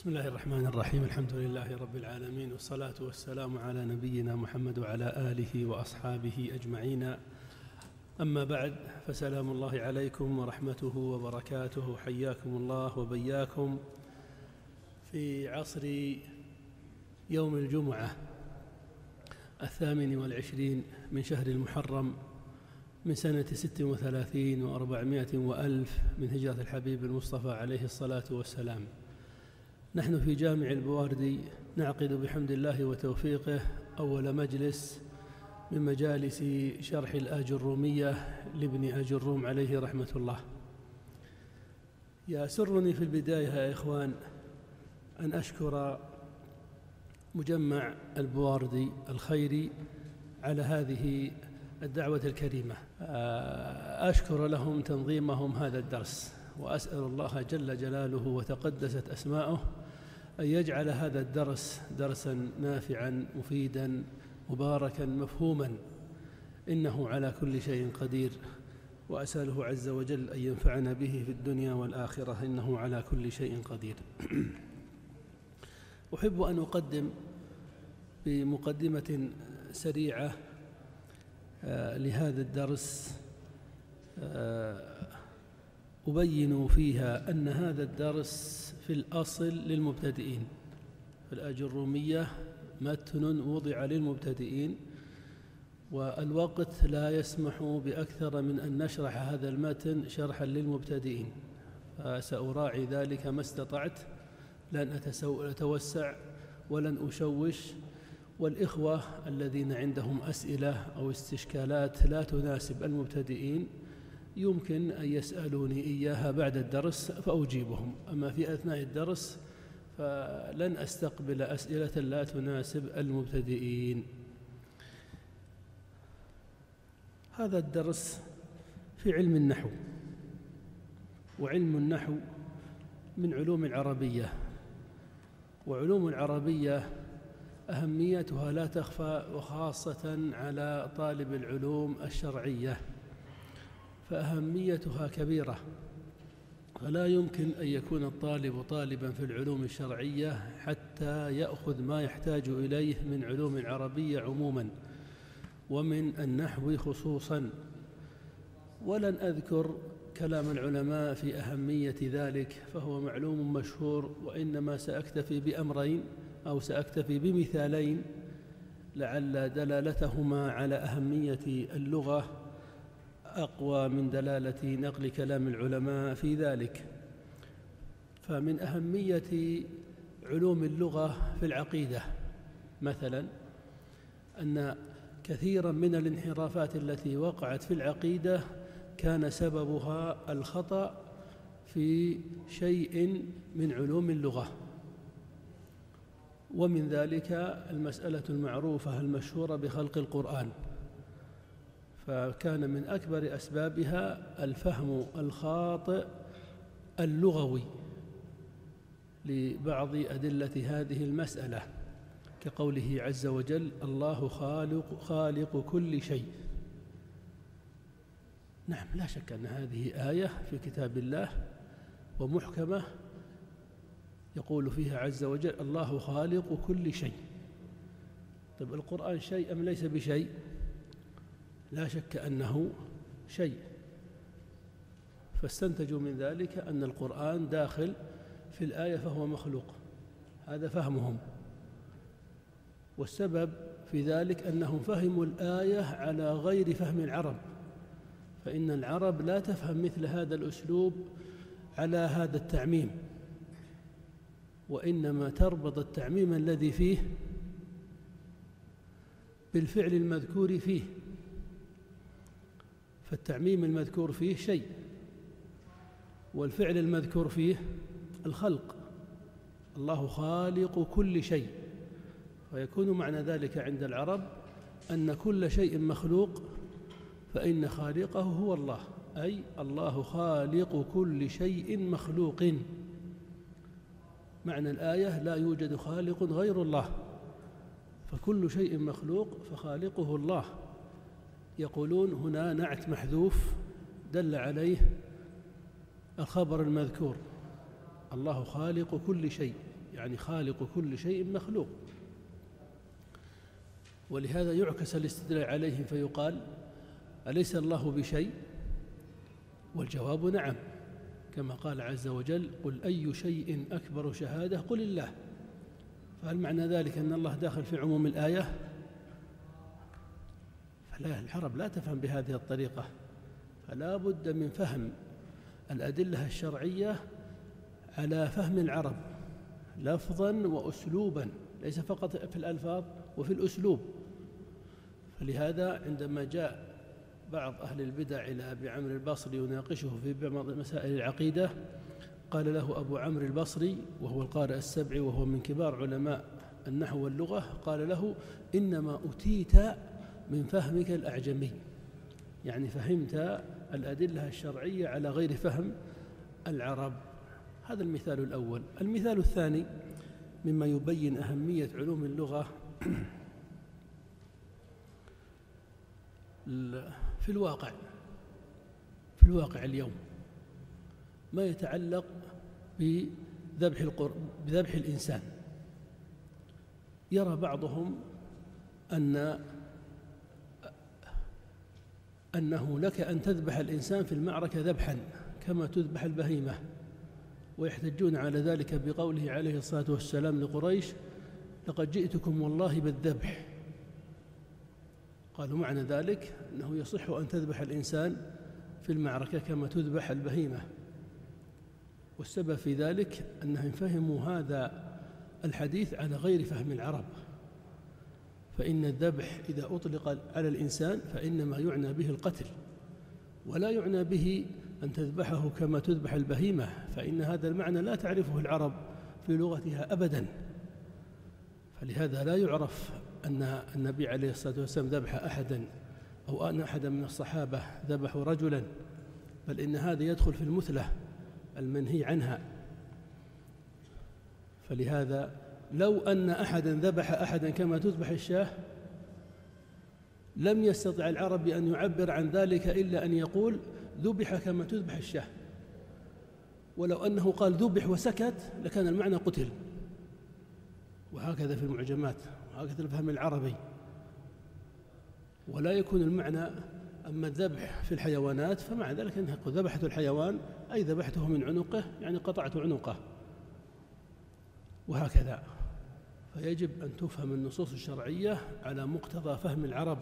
بسم الله الرحمن الرحيم. الحمد لله رب العالمين والصلاة والسلام على نبينا محمد وعلى آله وأصحابه أجمعين. أما بعد فسلام الله عليكم ورحمته وبركاته. حياكم الله وبياكم. في عصر يوم الجمعة الثامن والعشرين من شهر المحرم من سنة ست وثلاثين وأربعمائة وألف من هجرة الحبيب المصطفى عليه الصلاة والسلام. نحن في جامع البواردي نعقد بحمد الله وتوفيقه أول مجلس من مجالس شرح الآج الرومية لابن آج الروم عليه رحمة الله. يسرني في البداية يا إخوان أن أشكر مجمع البواردي الخيري على هذه الدعوة الكريمة. أشكر لهم تنظيمهم هذا الدرس وأسأل الله جل جلاله وتقدست أسماؤه أن يجعل هذا الدرس درسا نافعا مفيدا مباركا مفهوما. إنه على كل شيء قدير. وأسأله عز وجل أن ينفعنا به في الدنيا والآخرة. إنه على كل شيء قدير. أحب أن أقدم بمقدمة سريعة آه، لهذا الدرس آه، أبين فيها أن هذا الدرس في الأصل للمبتدئين. الأجرومية متن وضع للمبتدئين والوقت لا يسمح بأكثر من أن نشرح هذا المتن شرحا للمبتدئين. فسأراعي ذلك ما استطعت لن أتوسع ولن أشوش. والإخوة الذين عندهم أسئلة أو استشكالات لا تناسب المبتدئين يمكن أن يسألوني إياها بعد الدرس فأجيبهم. أما في أثناء الدرس فلن أستقبل أسئلة لا تناسب المبتدئين. هذا الدرس في علم النحو وعلم النحو من علوم العربية وعلوم العربية أهميتها لا تخفى وخاصة على طالب العلوم الشرعية. فأهميتها كبيرة. فلا يمكن أن يكون الطالب طالبا في العلوم الشرعية حتى يأخذ ما يحتاج إليه من علوم العربية عموما ومن النحو خصوصا. ولن أذكر كلام العلماء في أهمية ذلك فهو معلوم مشهور وإنما سأكتفي بأمرين أو سأكتفي بمثالين لعل دلالتهما على أهمية اللغة أقوى من دلالة نقل كلام العلماء في ذلك. فمن أهمية علوم اللغة في العقيدة مثلا أن كثيرا من الانحرافات التي وقعت في العقيدة كان سببها الخطأ في شيء من علوم اللغة. ومن ذلك المسألة المعروفة المشهورة بخلق القرآن. فكان من أكبر أسبابها الفهم الخاطئ اللغوي لبعض أدلة هذه المسألة كقوله عز وجل الله خالق خالق كل شيء. نعم لا شك أن هذه آية في كتاب الله ومحكمة يقول فيها عز وجل الله خالق كل شيء. طيب القرآن شيء أم ليس بشيء؟ لا شك أنه شيء. فاستنتجوا من ذلك أن القرآن داخل في الآية فهو مخلوق. هذا فهمهم. والسبب في ذلك أنهم فهموا الآية على غير فهم العرب. فإن العرب لا تفهم مثل هذا الأسلوب على هذا التعميم. وإنما تربط التعميم الذي فيه بالفعل المذكور فيه. فالتعميم المذكور فيه شيء والفعل المذكور فيه الخلق. الله خالق كل شيء. ويكون معنى ذلك عند العرب أن كل شيء مخلوق فإن خالقه هو الله أي الله خالق كل شيء مخلوق. معنى الآية لا يوجد خالق غير الله. فكل شيء مخلوق فخالقه الله. يقولون هنا نعت محذوف دل عليه الخبر المذكور. الله خالق كل شيء يعني خالق كل شيء مخلوق. ولهذا يعكس الاستدلال عليهم فيقال أليس الله بشيء؟ والجواب نعم. كما قال عز وجل قل أي شيء أكبر شهادة؟ قل الله. فهل معنى ذلك أن الله داخل في عموم الآية؟ فلا العرب لا تفهم بهذه الطريقة. فلا بد من فهم الأدلة الشرعية على فهم العرب لفظا وأسلوبا ليس فقط في الألفاظ وفي الأسلوب. فلهذا عندما جاء بعض أهل البدع إلى أبي عمرو البصري يناقشه في بعض مسائل العقيدة قال له أبو عمرو البصري وهو القارئ السبعي وهو من كبار علماء النحو واللغة قال له إنما أتيت من فهمك الأعجمي. يعني فهمت الأدلة الشرعية على غير فهم العرب. هذا المثال الأول. المثال الثاني مما يبين أهمية علوم اللغة في الواقع في الواقع اليوم ما يتعلق بذبح بذبح الإنسان. يرى بعضهم أن أنه لك أن تذبح الإنسان في المعركة ذبحا كما تذبح البهيمة ويحتجون على ذلك بقوله عليه الصلاة والسلام لقريش لقد جئتكم والله بالذبح. قالوا معنى ذلك أنه يصح أن تذبح الإنسان في المعركة كما تذبح البهيمة. والسبب في ذلك أنهم فهموا هذا الحديث على غير فهم العرب. فإن الذبح إذا أطلق على الإنسان فإنما يعنى به القتل ولا يعنى به أن تذبحه كما تذبح البهيمة فإن هذا المعنى لا تعرفه العرب في لغتها أبدا. فلهذا لا يعرف أن النبي عليه الصلاة والسلام ذبح أحدا أو أن أحدا من الصحابة ذبحوا رجلا بل إن هذا يدخل في المثلة المنهي عنها. فلهذا لو أن أحدا ذبح أحدا كما تذبح الشاة لم يستطع العرب أن يعبر عن ذلك إلا أن يقول ذبح كما تذبح الشاة. ولو أنه قال ذبح وسكت لكان المعنى قتل. وهكذا في المعجمات وهكذا الفهم العربي. ولا يكون المعنى أما الذبح في الحيوانات فمع ذلك أنها ذبحت الحيوان أي ذبحته من عنقه يعني قطعت عنقه. وهكذا. فيجب أن تفهم النصوص الشرعية على مقتضى فهم العرب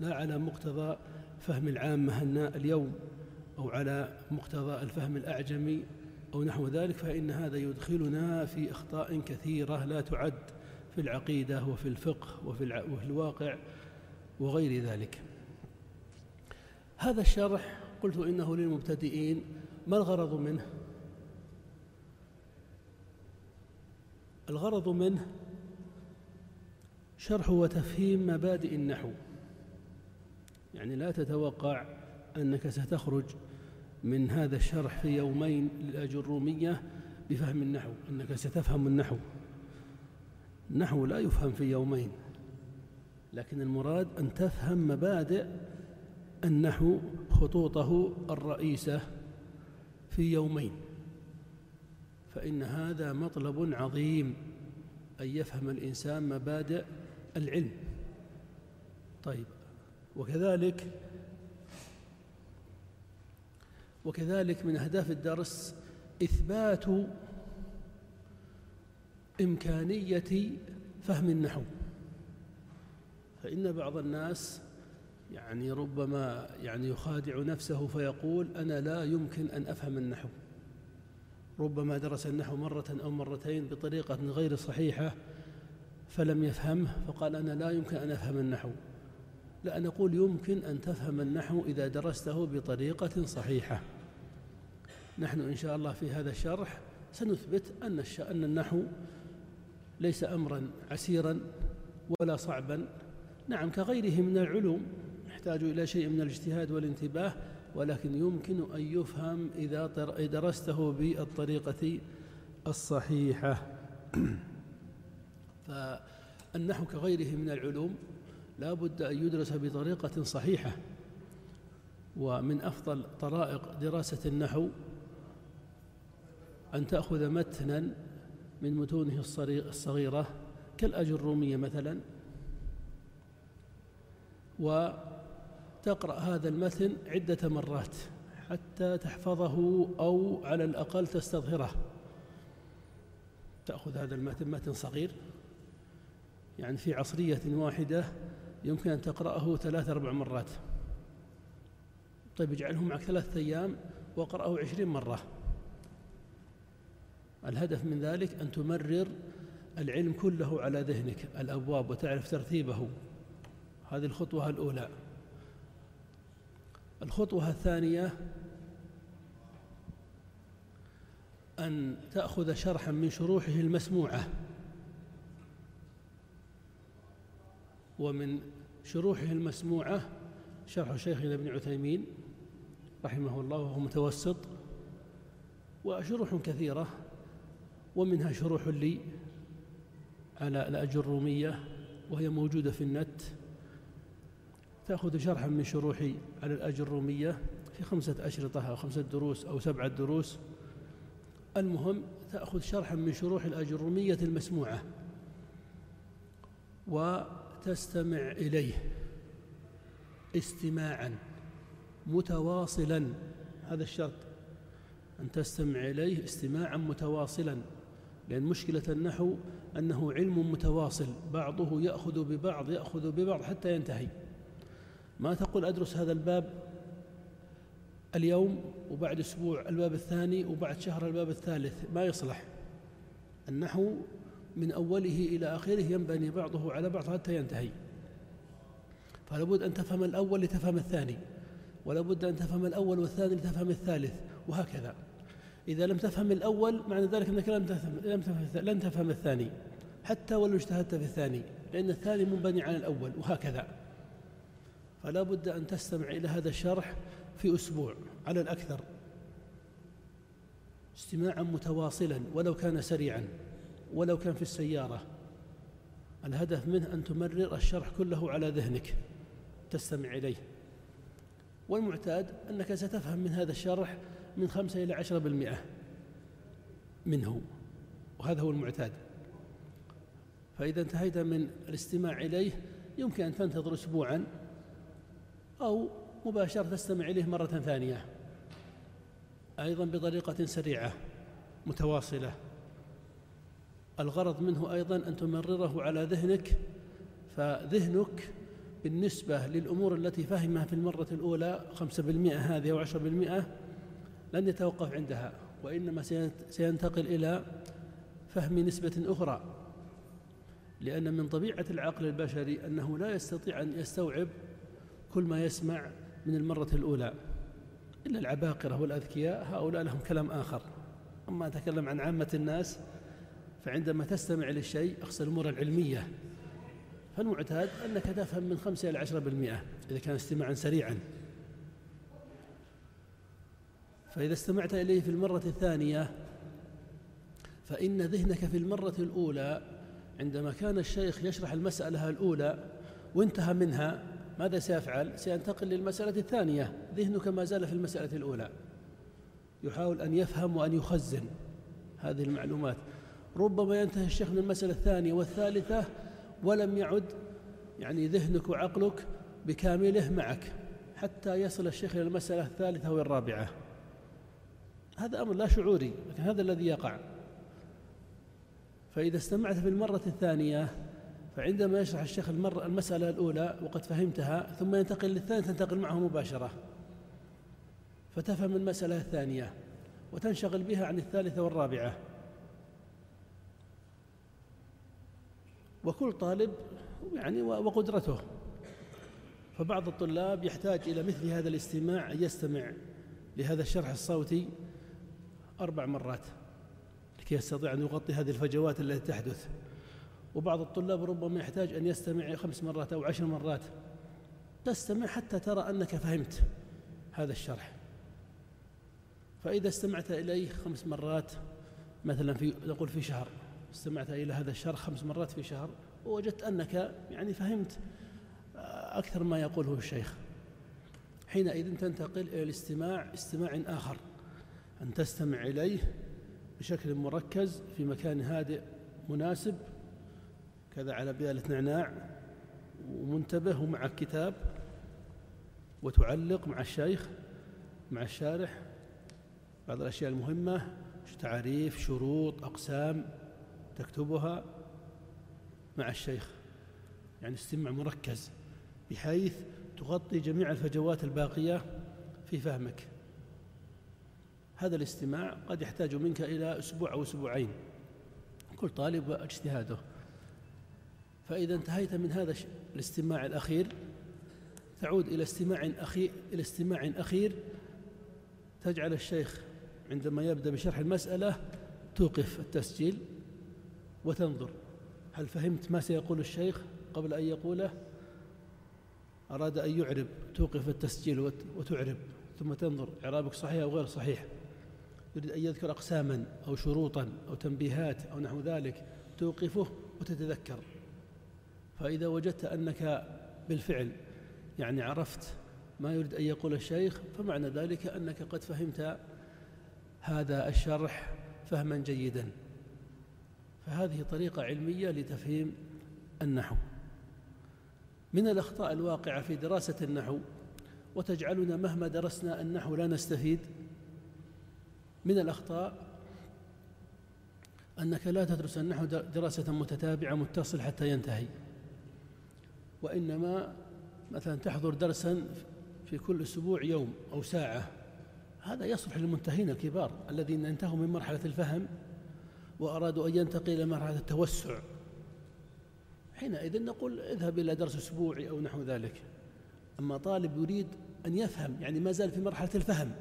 لا على مقتضى فهم العامة اليوم أو على مقتضى الفهم الأعجمي أو نحو ذلك فإن هذا يدخلنا في أخطاء كثيرة لا تعد في العقيدة وفي الفقه وفي, وفي الواقع وغير ذلك. هذا الشرح قلت إنه للمبتدئين ما الغرض منه؟ الغرض منه شرح وتفهيم مبادئ النحو. يعني لا تتوقع أنك ستخرج من هذا الشرح في يومين للأجرومية بفهم النحو أنك ستفهم النحو. النحو لا يفهم في يومين لكن المراد أن تفهم مبادئ النحو خطوطه الرئيسة في يومين. فإن هذا مطلب عظيم أن يفهم الإنسان مبادئ العلم. طيب وكذلك وكذلك من أهداف الدرس إثبات إمكانية فهم النحو. فإن بعض الناس يعني ربما يعني يخادع نفسه فيقول أنا لا يمكن أن أفهم النحو. ربما درس النحو مرة أو مرتين بطريقة غير صحيحة فلم يفهمه فقال أنا لا يمكن أن أفهم النحو. لا نقول يمكن أن تفهم النحو إذا درسته بطريقة صحيحة. نحن إن شاء الله في هذا الشرح سنثبت أن أن النحو ليس أمرا عسيرا ولا صعبا. نعم كغيره من العلوم يحتاج إلى شيء من الاجتهاد والانتباه ولكن يمكن أن يفهم إذا درسته بالطريقة الصحيحة. فالنحو كغيره من العلوم لا بد أن يدرس بطريقة صحيحة ومن أفضل طرائق دراسة النحو أن تأخذ متنا من متونه الصغيرة كالأجرومية مثلا وتقرأ هذا المتن عدة مرات حتى تحفظه أو على الأقل تستظهره. تأخذ هذا المتن متن صغير يعني في عصرية واحدة يمكن أن تقرأه ثلاث أربع مرات. طيب اجعله معك ثلاثة أيام واقرأه عشرين مرة. الهدف من ذلك أن تمرر العلم كله على ذهنك الأبواب وتعرف ترتيبه. هذه الخطوة الأولى. الخطوة الثانية أن تأخذ شرحا من شروحه المسموعة ومن شروحه المسموعة شرح شيخنا ابن عثيمين رحمه الله وهو متوسط وشروح كثيرة ومنها شروح لي على الأجرومية وهي موجودة في النت. تأخذ شرحا من شروحي على الأجرومية في خمسة أشرطة أو خمسة دروس أو سبعة دروس. المهم تأخذ شرحا من شروح الأجرومية المسموعة وتستمع إليه استماعا متواصلا. هذا الشرط أن تستمع إليه استماعا متواصلا. لأن مشكلة النحو أنه علم متواصل بعضه يأخذ ببعض يأخذ ببعض حتى ينتهي. ما تقول أدرس هذا الباب اليوم وبعد أسبوع الباب الثاني وبعد شهر الباب الثالث؟ ما يصلح. النحو من أوله إلى آخره ينبني بعضه على بعض حتى ينتهي. فلا بد أن تفهم الأول لتفهم الثاني ولا بد أن تفهم الأول والثاني لتفهم الثالث وهكذا. إذا لم تفهم الأول معنى ذلك أنك لم تفهم, لم تفهم, لن تفهم الثاني حتى ولو اجتهدت في الثاني لأن الثاني منبني على الأول وهكذا. فلا بد أن تستمع إلى هذا الشرح في أسبوع على الأكثر. استماعا متواصلا ولو كان سريعا ولو كان في السيارة. الهدف منه أن تمرر الشرح كله على ذهنك. تستمع إليه. والمعتاد أنك ستفهم من هذا الشرح من خمسة إلى عشرة بالمئة منه. وهذا هو المعتاد. فإذا انتهيت من الاستماع إليه يمكن أن تنتظر أسبوعا. أو مباشرة تستمع إليه مرة ثانية. أيضا بطريقة سريعة متواصلة. الغرض منه أيضا أن تمرره على ذهنك فذهنك بالنسبة للأمور التي فهمها في المرة الأولى خمسة بالمئة هذه أو عشرة بالمئة لن يتوقف عندها وإنما سينتقل إلى فهم نسبة أخرى. لأن من طبيعة العقل البشري أنه لا يستطيع أن يستوعب كل ما يسمع من المرة الأولى. إلا العباقرة والأذكياء هؤلاء لهم كلام آخر. أما أتكلم عن عامة الناس فعندما تستمع للشيء أقصى الأمور العلمية. فالمعتاد أنك تفهم من خمسة إلى عشرة بالمئة إذا كان استماعا سريعا. فإذا استمعت إليه في المرة الثانية فإن ذهنك في المرة الأولى عندما كان الشيخ يشرح المسألة الأولى وانتهى منها ماذا سيفعل؟ سينتقل للمسألة الثانية. ذهنك ما زال في المسألة الأولى. يحاول أن يفهم وأن يخزن هذه المعلومات. ربما ينتهي الشيخ من المسألة الثانية والثالثة ولم يعد يعني ذهنك وعقلك بكامله معك حتى يصل الشيخ إلى المسألة الثالثة والرابعة. هذا أمر لا شعوري لكن هذا الذي يقع. فإذا استمعت في المرة الثانية فعندما يشرح الشيخ المرة المسألة الأولى وقد فهمتها ثم ينتقل للثانية تنتقل معه مباشرة. فتفهم المسألة الثانية وتنشغل بها عن الثالثة والرابعة. وكل طالب يعني وقدرته. فبعض الطلاب يحتاج إلى مثل هذا الاستماع أن يستمع لهذا الشرح الصوتي أربع مرات لكي يستطيع أن يغطي هذه الفجوات التي تحدث. وبعض الطلاب ربما يحتاج أن يستمع خمس مرات أو عشر مرات. تستمع حتى ترى أنك فهمت هذا الشرح. فإذا استمعت إليه خمس مرات مثلا في نقول في شهر استمعت إلى هذا الشرح خمس مرات في شهر ووجدت أنك يعني فهمت أكثر ما يقوله الشيخ. حينئذ تنتقل إلى الاستماع استماع آخر. أن تستمع إليه بشكل مركز في مكان هادئ مناسب كذا على بيالة نعناع ومنتبه ومع كتاب وتعلق مع الشيخ مع الشارح بعض الأشياء المهمة تعريف شروط أقسام تكتبها مع الشيخ. يعني استماع مركز بحيث تغطي جميع الفجوات الباقية في فهمك. هذا الاستماع قد يحتاج منك إلى أسبوع أو أسبوعين. كل طالب واجتهاده فإذا انتهيت من هذا الاستماع الأخير تعود إلى استماع أخير إلى استماع أخير تجعل الشيخ عندما يبدأ بشرح المسألة توقف التسجيل وتنظر. هل فهمت ما سيقول الشيخ قبل أن يقوله؟ أراد أن يعرب توقف التسجيل وتعرب ثم تنظر إعرابك صحيح أو غير صحيح. يريد أن يذكر أقساما أو شروطا أو تنبيهات أو نحو ذلك توقفه وتتذكر. فإذا وجدت أنك بالفعل يعني عرفت ما يريد أن يقول الشيخ فمعنى ذلك أنك قد فهمت هذا الشرح فهما جيدا. فهذه طريقة علمية لتفهيم النحو. من الأخطاء الواقعة في دراسة النحو وتجعلنا مهما درسنا النحو لا نستفيد من الأخطاء أنك لا تدرس النحو دراسة متتابعة متصل حتى ينتهي. وإنما مثلا تحضر درسا في كل أسبوع يوم أو ساعة. هذا يصلح للمنتهين الكبار الذين انتهوا من مرحلة الفهم وأرادوا أن ينتقل إلى مرحلة التوسع. حينئذ نقول اذهب إلى درس أسبوعي أو نحو ذلك. أما طالب يريد أن يفهم يعني ما زال في مرحلة الفهم.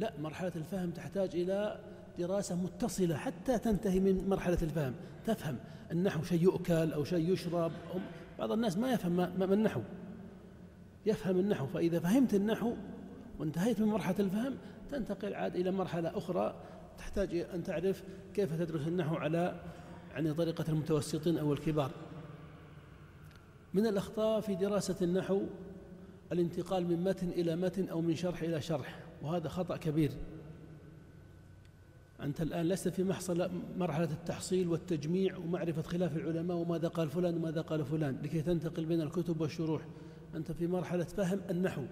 لا مرحلة الفهم تحتاج إلى دراسة متصلة حتى تنتهي من مرحلة الفهم. تفهم النحو شيء يؤكل أو شيء يشرب بعض الناس ما يفهم ما النحو. يفهم النحو فإذا فهمت النحو وانتهيت من مرحلة الفهم تنتقل عاد إلى مرحلة أخرى تحتاج أن تعرف كيف تدرس النحو على يعني طريقة المتوسطين أو الكبار. من الأخطاء في دراسة النحو الانتقال من متن إلى متن أو من شرح إلى شرح وهذا خطأ كبير. أنت الآن لست في محصل مرحلة التحصيل والتجميع ومعرفة خلاف العلماء وماذا قال فلان وماذا قال فلان لكي تنتقل بين الكتب والشروح. أنت في مرحلة فهم النحو.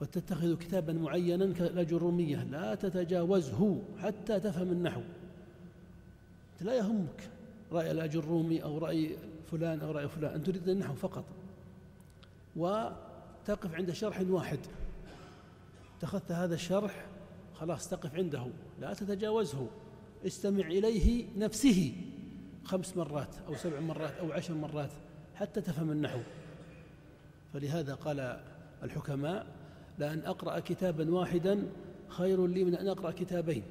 فتتخذ كتابا معينا كالأجرومية لا تتجاوزه حتى تفهم النحو. لا يهمك رأي الأجرومي أو رأي فلان أو رأي فلان. أن تريد النحو فقط. وتقف عند شرح واحد. اتخذت هذا الشرح خلاص تقف عنده لا تتجاوزه. استمع إليه نفسه خمس مرات أو سبع مرات أو عشر مرات حتى تفهم النحو. فلهذا قال الحكماء لأن أقرأ كتابا واحدا خير لي من أن أقرأ كتابين.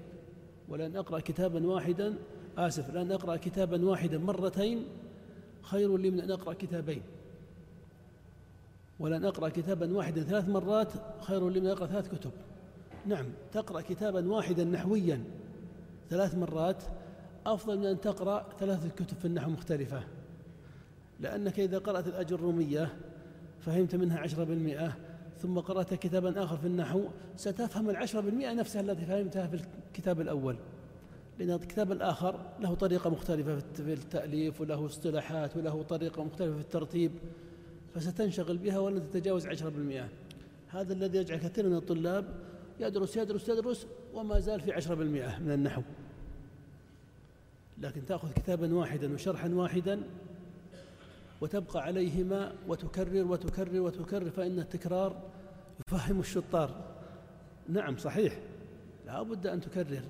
ولأن أقرأ كتابا واحدا آسف لأن أقرأ كتابا واحدا مرتين خير لي من أن أقرأ كتابين. ولأن أقرأ كتابا واحدا ثلاث مرات خير لي من أن أقرأ ثلاث كتب. نعم تقرأ كتابا واحدا نحويا ثلاث مرات أفضل من أن تقرأ ثلاث كتب في النحو مختلفة. لأنك إذا قرأت الأجرومية فهمت منها عشرة بالمئة ثم قرأت كتابا آخر في النحو ستفهم العشرة بالمئة نفسها التي فهمتها في الكتاب الأول. لأن الكتاب الآخر له طريقة مختلفة في التأليف وله اصطلاحات وله طريقة مختلفة في الترتيب فستنشغل بها ولن تتجاوز عشرة بالمئة. هذا الذي يجعل كثير من الطلاب يدرس يدرس يدرس وما زال في عشرة بالمئة من النحو. لكن تأخذ كتابا واحدا وشرحا واحدا وتبقى عليهما وتكرر وتكرر وتكرر فإن التكرار يفهم الشطار. نعم صحيح. لا بد أن تكرر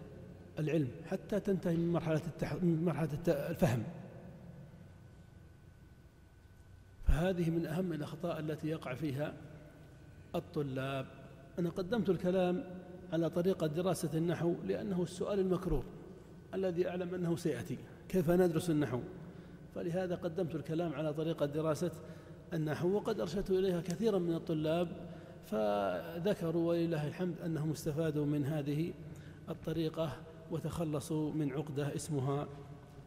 العلم حتى تنتهي من مرحلة, التح... من مرحلة الفهم. فهذه من أهم الأخطاء التي يقع فيها الطلاب. أنا قدمت الكلام على طريقة دراسة النحو لأنه السؤال المكرور الذي أعلم أنه سيأتي. كيف ندرس النحو؟ فلهذا قدمت الكلام على طريقة دراسة النحو وقد أرشدت إليها كثيرا من الطلاب فذكروا ولله الحمد أنهم استفادوا من هذه الطريقة وتخلصوا من عقدة اسمها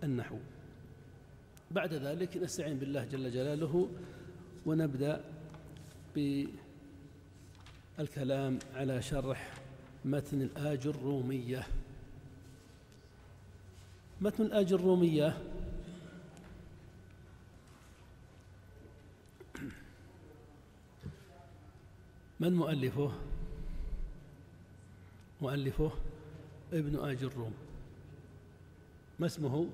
النحو. بعد ذلك نستعين بالله جل جلاله ونبدأ بالكلام على شرح متن الآج الرومية. متن الآج الرومية من مؤلفه؟ مؤلفه ابن آج الروم. ما اسمه؟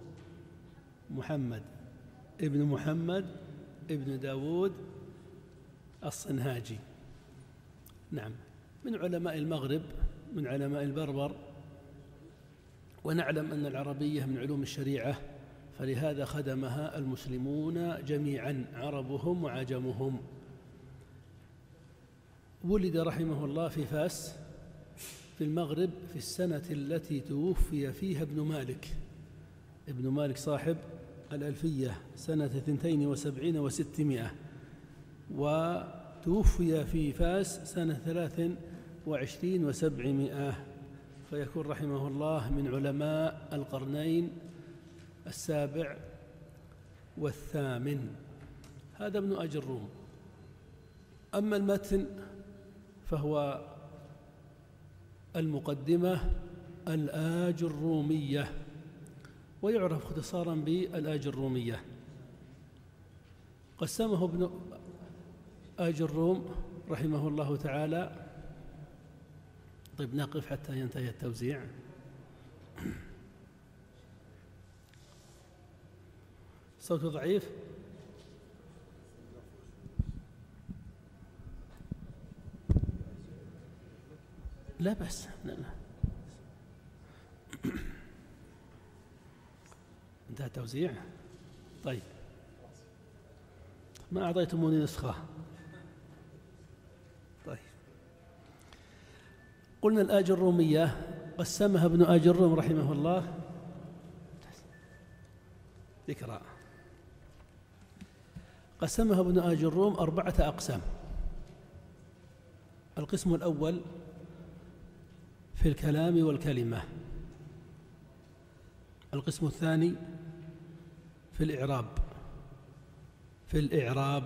محمد. ابن محمد ابن داود الصنهاجي. نعم. من علماء المغرب من علماء البربر ونعلم أن العربية من علوم الشريعة فلهذا خدمها المسلمون جميعا عربهم وعجمهم. ولد رحمه الله في فاس في المغرب في السنة التي توفي فيها ابن مالك. ابن مالك صاحب الألفية سنة اثنتين وسبعين وستمائة وتوفي في فاس سنة ثلاث وعشرين وسبعمائة. فيكون رحمه الله من علماء القرنين السابع والثامن. هذا ابن أجروم أما المتن فهو المقدمة الآج الرومية ويعرف اختصارا بالآج الرومية. قسمه ابن آج الروم رحمه الله تعالى. طيب نقف حتى ينتهي التوزيع. صوت ضعيف. لا بأس. لا لا. انتهى التوزيع. طيب. ما أعطيتموني نسخة طيب قلنا الآج الرومية قسمها ابن آج الروم رحمه الله. ذكرى قسمها ابن آج الروم أربعة أقسام. القسم الأول في الكلام والكلمة. القسم الثاني في الإعراب. في الإعراب.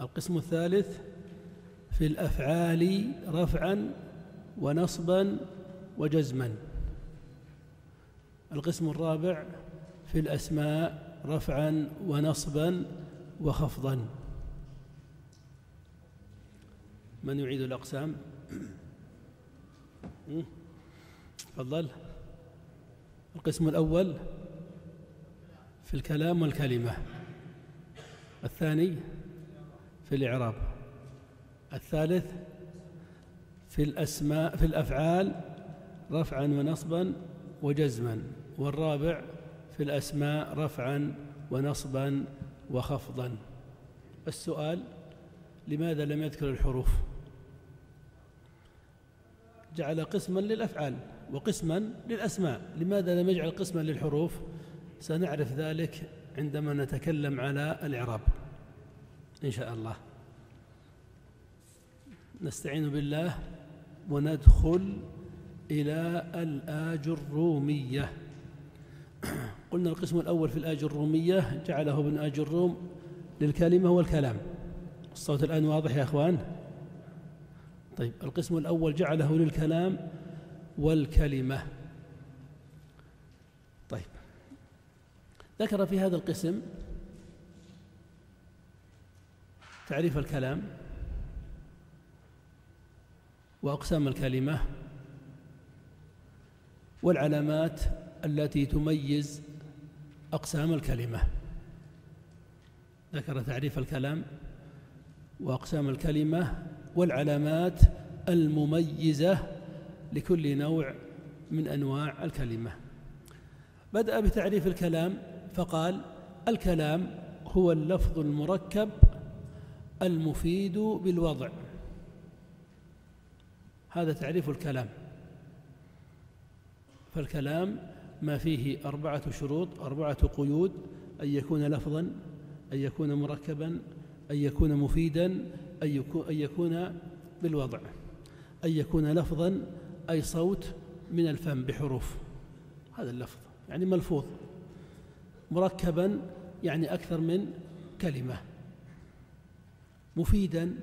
القسم الثالث في الأفعال رفعا ونصبا وجزما. القسم الرابع في الأسماء رفعا ونصبا وخفضا. من يعيد الأقسام؟ تفضل. القسم الأول في الكلام والكلمة. الثاني في الإعراب. الثالث في الأسماء في الأفعال رفعا ونصبا وجزما والرابع في الأسماء رفعا ونصبا وخفضا. السؤال لماذا لم يذكر الحروف؟ جعل قسما للأفعال وقسما للأسماء. لماذا لم يجعل قسما للحروف؟ سنعرف ذلك عندما نتكلم على الإعراب. إن شاء الله. نستعين بالله. وندخل إلى الآج الرومية قلنا القسم الأول في الآج الرومية جعله ابن آج الروم للكلمة والكلام. الصوت الآن واضح يا أخوان؟ طيب القسم الأول جعله للكلام والكلمة. طيب ذكر في هذا القسم تعريف الكلام. وأقسام الكلمة والعلامات التي تميز أقسام الكلمة. ذكر تعريف الكلام وأقسام الكلمة والعلامات المميزة لكل نوع من أنواع الكلمة. بدأ بتعريف الكلام فقال الكلام هو اللفظ المركب المفيد بالوضع. هذا تعريف الكلام. فالكلام ما فيه أربعة شروط أربعة قيود أن يكون لفظا أن يكون مركبا أن يكون مفيدا أن يكون بالوضع. أن يكون لفظا أي صوت من الفم بحروف. هذا اللفظ يعني ملفوظ. مركبا يعني أكثر من كلمة. مفيدا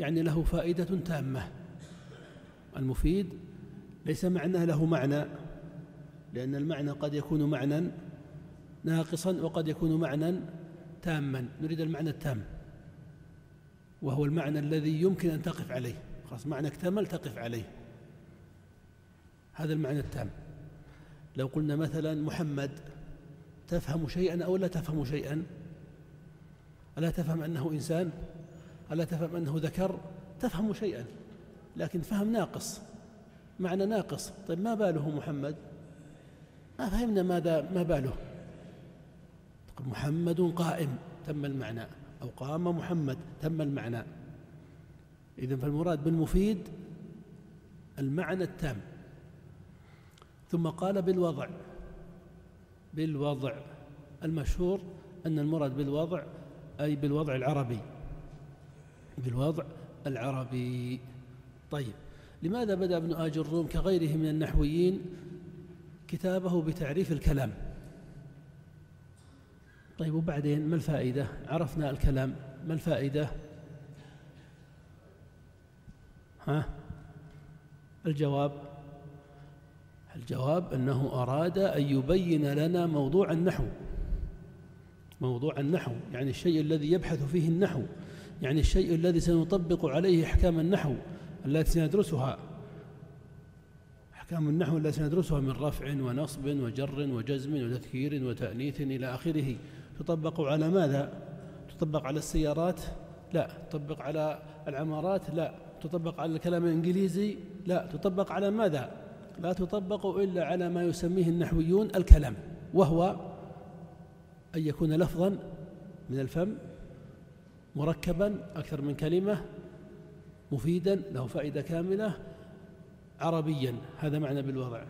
يعني له فائدة تامة. المفيد ليس معناه له معنى لأن المعنى قد يكون معنى ناقصا وقد يكون معنى تاما. نريد المعنى التام وهو المعنى الذي يمكن أن تقف عليه. خلاص معنى اكتمل تقف عليه. هذا المعنى التام. لو قلنا مثلا محمد تفهم شيئا أو لا تفهم شيئا؟ ألا تفهم أنه إنسان؟ ألا تفهم أنه ذكر؟ تفهم شيئا. لكن فهم ناقص معنى ناقص. طيب ما باله محمد؟ ما فهمنا ماذا ما باله. محمد قائم تم المعنى أو قام محمد تم المعنى. إذن فالمراد بالمفيد المعنى التام. ثم قال بالوضع بالوضع المشهور أن المراد بالوضع أي بالوضع العربي. بالوضع العربي. طيب لماذا بدأ ابن آج الروم كغيره من النحويين كتابه بتعريف الكلام؟ طيب وبعدين ما الفائدة؟ عرفنا الكلام ما الفائدة؟ ها؟ الجواب؟ الجواب أنه أراد أن يبين لنا موضوع النحو. موضوع النحو يعني الشيء الذي يبحث فيه النحو يعني الشيء الذي سنطبق عليه أحكام النحو. التي سندرسها أحكام النحو التي سندرسها من رفع ونصب وجر وجزم وتذكير وتأنيث إلى آخره تطبق على ماذا؟ تطبق على السيارات؟ لا تطبق على العمارات؟ لا تطبق على الكلام الإنجليزي؟ لا تطبق على ماذا؟ لا تطبق إلا على ما يسميه النحويون الكلام وهو أن يكون لفظا من الفم مركبا أكثر من كلمة مفيدا له فائدة كاملة عربيا. هذا معنى بالوضع.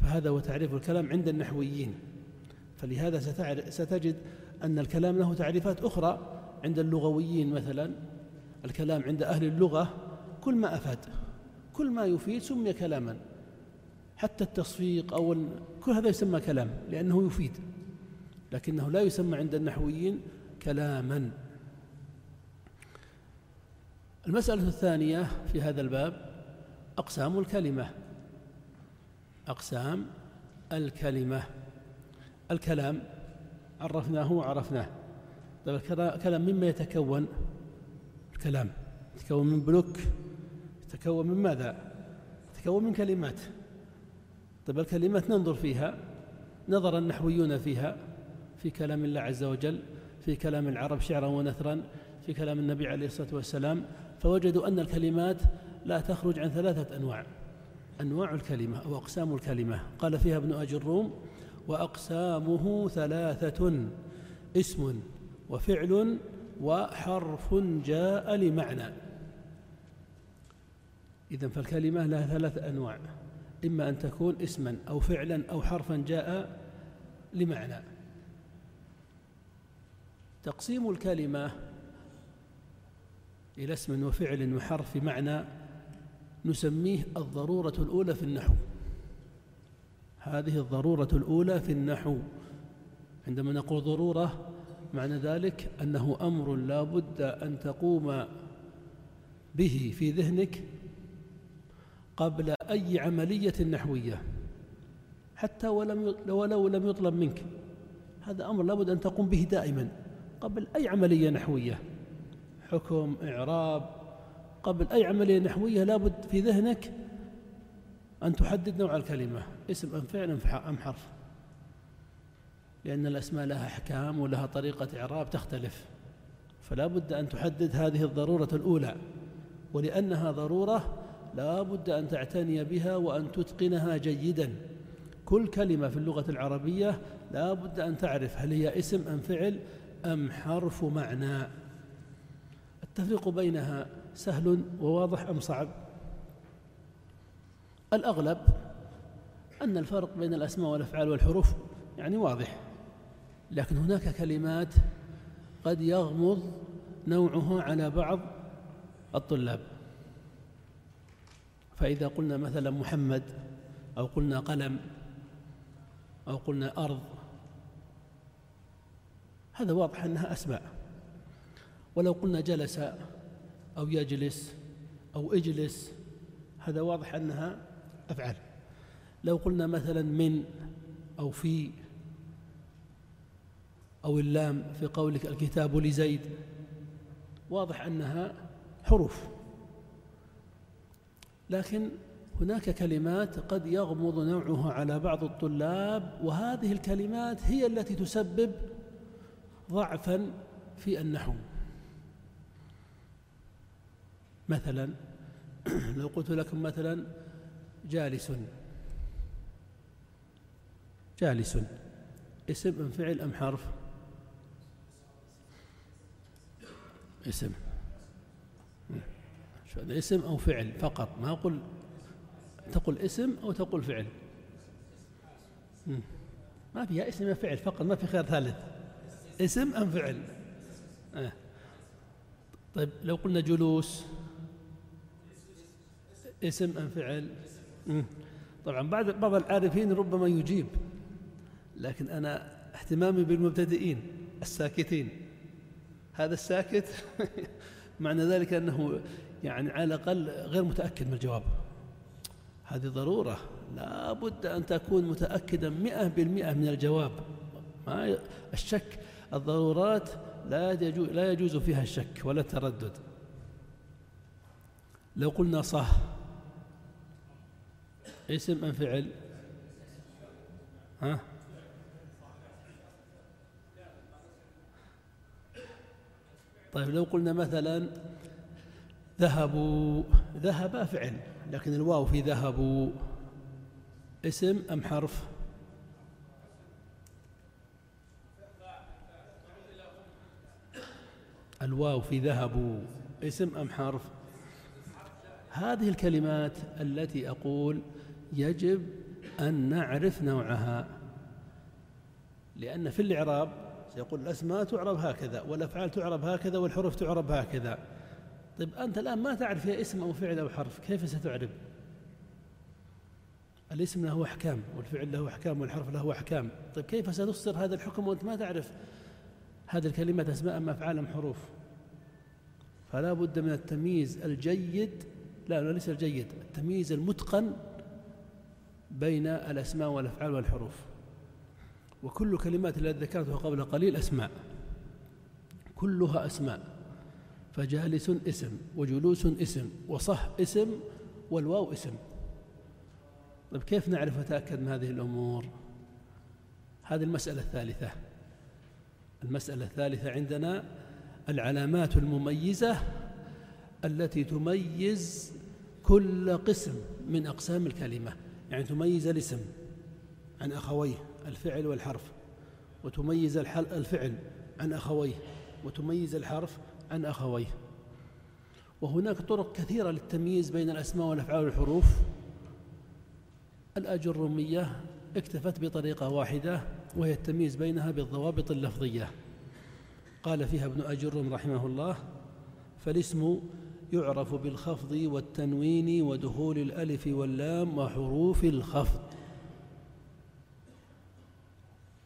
فهذا هو تعريف الكلام عند النحويين. فلهذا ستجد أن الكلام له تعريفات أخرى عند اللغويين مثلا. الكلام عند أهل اللغة كل ما أفاد كل ما يفيد سمي كلاما. حتى التصفيق أو كل هذا يسمى كلام لأنه يفيد. لكنه لا يسمى عند النحويين كلاما. المسألة الثانية في هذا الباب أقسام الكلمة. أقسام الكلمة. الكلام عرفناه وعرفناه. طيب الكلام مما يتكون؟ الكلام. يتكون من بلوك. يتكون من ماذا؟ يتكون من كلمات. طيب الكلمات ننظر فيها. نظر النحويون فيها. في كلام الله عز وجل في كلام العرب شعرا ونثرا في كلام النبي عليه الصلاة والسلام فوجدوا أن الكلمات لا تخرج عن ثلاثة أنواع. أنواع الكلمة أو أقسام الكلمة. قال فيها ابن أجر الروم وأقسامه ثلاثة اسم وفعل وحرف جاء لمعنى. إذن فالكلمة لها ثلاث أنواع. إما أن تكون اسما أو فعلا أو حرفا جاء لمعنى. تقسيم الكلمة إلى اسم وفعل وحرف معنى نسميه الضرورة الأولى في النحو. هذه الضرورة الأولى في النحو. عندما نقول ضرورة معنى ذلك أنه أمر لا بد أن تقوم به في ذهنك قبل أي عملية نحوية حتى ولم ولو لم يطلب منك. هذا أمر لابد أن تقوم به دائما قبل أي عملية نحوية. حكم إعراب قبل أي عملية نحوية لابد في ذهنك أن تحدد نوع الكلمة اسم أم فعل أم حرف. لأن الأسماء لها أحكام ولها طريقة إعراب تختلف. فلا بد أن تحدد هذه الضرورة الأولى. ولأنها ضرورة لا بد أن تعتني بها وأن تتقنها جيدا. كل كلمة في اللغة العربية لا بد أن تعرف هل هي اسم أم فعل أم حرف معنى. التفريق بينها سهل وواضح أم صعب؟ الأغلب أن الفرق بين الأسماء والأفعال والحروف يعني واضح لكن هناك كلمات قد يغمض نوعها على بعض الطلاب. فإذا قلنا مثلا محمد أو قلنا قلم أو قلنا أرض هذا واضح أنها أسماء. ولو قلنا جلس أو يجلس أو اجلس هذا واضح أنها أفعال. لو قلنا مثلا من أو في أو اللام في قولك الكتاب لزيد واضح أنها حروف. لكن هناك كلمات قد يغمض نوعها على بعض الطلاب وهذه الكلمات هي التي تسبب ضعفا في النحو. مثلا لو قلت لكم مثلا جالس. جالس. اسم أم فعل أم حرف؟ اسم. اسم أو فعل فقط. ما أقول تقول اسم أو تقول فعل. ما فيها اسم فعل فقط ما في خيار ثالث. اسم أم فعل. آه. طيب لو قلنا جلوس. اسم أم فعل. طبعا بعض بعض العارفين ربما يجيب لكن أنا اهتمامي بالمبتدئين الساكتين. هذا الساكت معنى ذلك أنه يعني على الأقل غير متأكد من الجواب. هذه ضرورة. لا بد أن تكون متأكدا مئة بالمئة من الجواب. ما الشك الضرورات لا يجوز, لا يجوز فيها الشك ولا التردد. لو قلنا صح اسم أم فعل ها؟ طيب لو قلنا مثلا ذهبوا ذهب فعل لكن الواو في ذهبوا اسم أم حرف؟ الواو في ذهبوا اسم أم حرف؟ هذه الكلمات التي أقول يجب أن نعرف نوعها لأن في الإعراب يقول الأسماء تعرب هكذا والأفعال تعرب هكذا والحروف تعرب هكذا. طيب أنت الآن ما تعرف هي اسم أو فعل أو حرف كيف ستعرب؟ الاسم له أحكام والفعل له أحكام والحرف له أحكام. طيب كيف ستصدر هذا الحكم وأنت ما تعرف هذه الكلمة أسماء أم أفعال أم حروف؟ فلا بد من التمييز الجيد لا ليس الجيد التمييز المتقن بين الأسماء والأفعال والحروف. وكل كلمات التي ذكرتها قبل قليل أسماء. كلها أسماء. فجالس اسم وجلوس اسم وصح اسم والواو اسم. طيب كيف نعرف نتأكد من هذه الأمور؟ هذه المسألة الثالثة. المسألة الثالثة عندنا العلامات المميزة التي تميز كل قسم من أقسام الكلمة. يعني تميز الاسم عن أخويه الفعل والحرف. وتميز الفعل عن أخويه وتميز الحرف عن أخويه. وهناك طرق كثيرة للتمييز بين الأسماء والأفعال والحروف. الأجرمية اكتفت بطريقة واحدة وهي التمييز بينها بالضوابط اللفظية. قال فيها ابن أجرم رحمه الله فالاسم يعرف بالخفض والتنوين ودخول الألف واللام وحروف الخفض.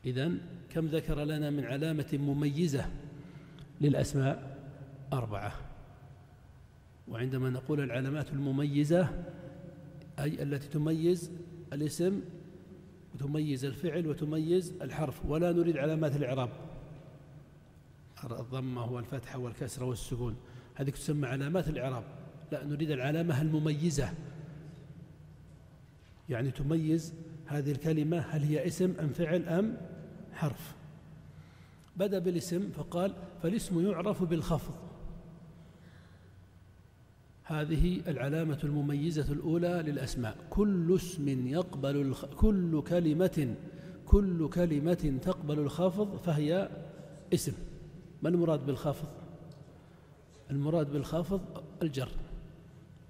إذن كم ذكر لنا من علامة مميزة للأسماء؟ أربعة. وعندما نقول العلامات المميزة أي التي تميز الاسم وتميز الفعل وتميز الحرف ولا نريد علامات الإعراب. الضمة والفتحة والكسرة والسكون. هذه تسمى علامات الإعراب. لا نريد العلامة المميزة. يعني تميز هذه الكلمة هل هي اسم أم فعل أم حرف. بدأ بالاسم فقال فالاسم يعرف بالخفض. هذه العلامة المميزة الأولى للأسماء. كل اسم يقبل الخ... كل كلمة كل كلمة تقبل الخفض فهي اسم. ما المراد بالخفض؟ المراد بالخفض الجر.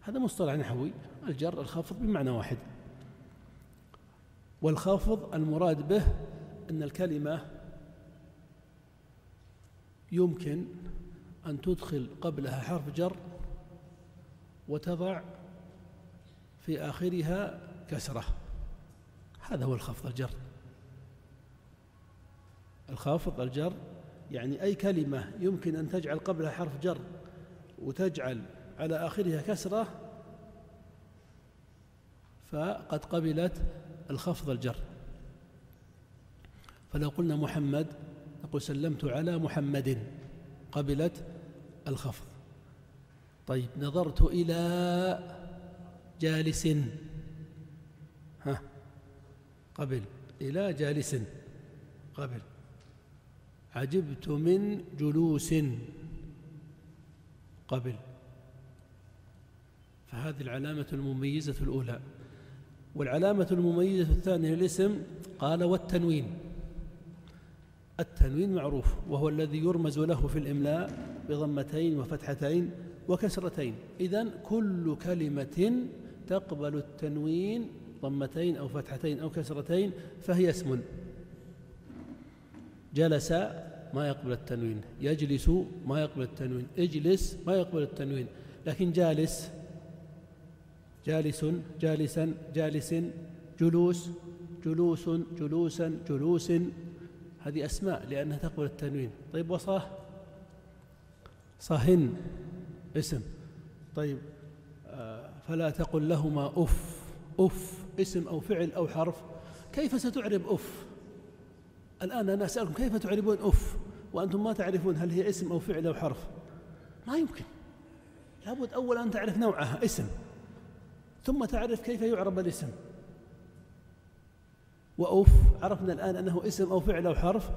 هذا مصطلح نحوي الجر الخفض بمعنى واحد. والخافض المراد به أن الكلمة يمكن أن تدخل قبلها حرف جر وتضع في آخرها كسرة. هذا هو الخفض الجر. الخافض الجر يعني أي كلمة يمكن أن تجعل قبلها حرف جر وتجعل على آخرها كسرة فقد قبلت الخفض الجر. فلو قلنا محمد نقول سلمت على محمد قبلت الخفض. طيب نظرت إلى جالس. ها قبل. إلى جالس قبل. عجبت من جلوس. قبل. فهذه العلامة المميزة الأولى. والعلامة المميزة الثانية للاسم قال والتنوين. التنوين معروف وهو الذي يرمز له في الإملاء بضمتين وفتحتين وكسرتين. إذن كل كلمة تقبل التنوين ضمتين أو فتحتين أو كسرتين فهي اسم. جلس ما يقبل التنوين. يجلس ما يقبل التنوين. اجلس ما يقبل التنوين. لكن جالس. جالس جالسا جالس جلوس جلوس جلوسا جلوس. هذه أسماء لأنها تقبل التنوين. طيب وصاه. صه اسم. طيب آه، فلا تقل لهما أف. أف. اسم أو فعل أو حرف. كيف ستعرب أف؟ الآن أنا أسألكم كيف تعربون أف؟ وأنتم ما تعرفون هل هي اسم أو فعل أو حرف. ما يمكن. لابد أولا أن تعرف نوعها اسم. ثم تعرف كيف يعرب الاسم. وأف عرفنا الآن أنه اسم أو فعل أو حرف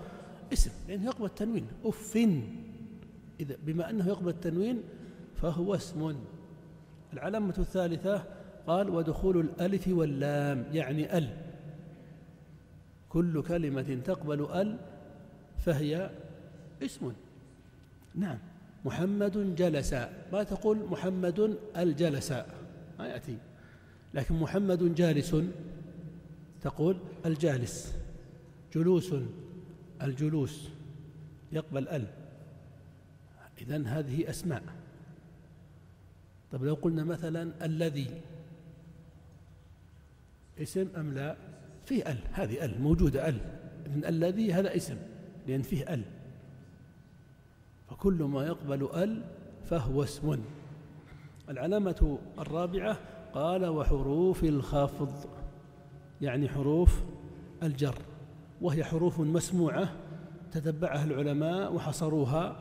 اسم. لأنه يقبل التنوين. أف إذا بما أنه يقبل التنوين فهو اسم. العلامة الثالثة قال ودخول الألف واللام يعني ال. كل كلمة تقبل ال فهي اسم. نعم. محمد جلس. ما تقول محمد الجلس؟ ما يأتي. لكن محمد جالس. تقول الجالس. جلوس. الجلوس. يقبل ال. إذن هذه أسماء. طب لو قلنا مثلا الذي. اسم أم لا؟ فيه ال. هذه ال. موجودة ال. إذن الذي هذا اسم. لأن فيه ال. فكل ما يقبل أل فهو اسم. العلامة الرابعة قال وحروف الخفض يعني حروف الجر وهي حروف مسموعة تتبعها العلماء وحصروها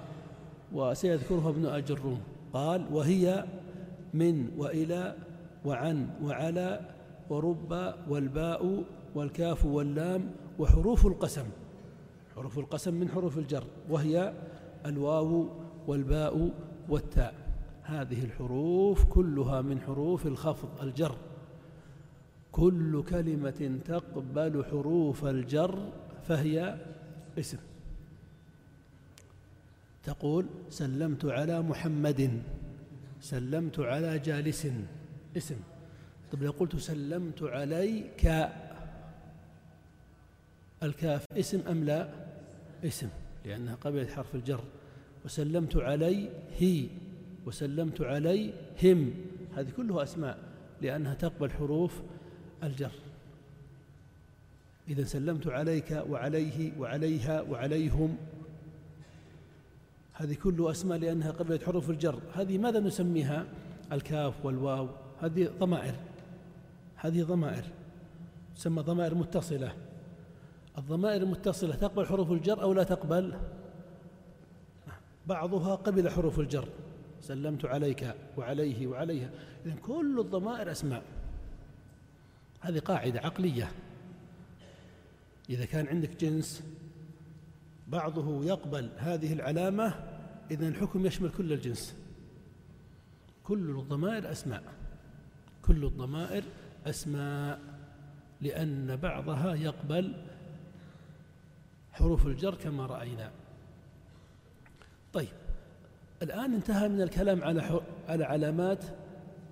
وسيذكرها ابن أجروم قال وهي من وإلى وعن وعلى ورب والباء والكاف واللام وحروف القسم. حروف القسم من حروف الجر وهي الواو والباء والتاء. هذه الحروف كلها من حروف الخفض الجر. كل كلمة تقبل حروف الجر فهي اسم. تقول سلمت على محمد سلمت على جالس اسم. طيب لو قلت سلمت عليك الكاف اسم أم لا؟ اسم. لأنها قبلت حرف الجر. وسلمت عليه وسلمت عليهم هذه كلها أسماء لأنها تقبل حروف الجر. إذا سلمت عليك وعليه وعليها وعليهم. هذه كلها أسماء لأنها قبلت حروف الجر. هذه ماذا نسميها؟ الكاف والواو. هذه ضمائر. هذه ضمائر. تسمى ضمائر متصلة. الضمائر المتصلة تقبل حروف الجر أو لا تقبل؟ بعضها قبل حروف الجر. سلمت عليك وعليه وعليها. إذن كل الضمائر أسماء. هذه قاعدة عقلية. إذا كان عندك جنس بعضه يقبل هذه العلامة إذن الحكم يشمل كل الجنس. كل الضمائر أسماء. كل الضمائر أسماء. لأن بعضها يقبل حروف الجر كما رأينا. طيب الآن انتهى من الكلام على على علامات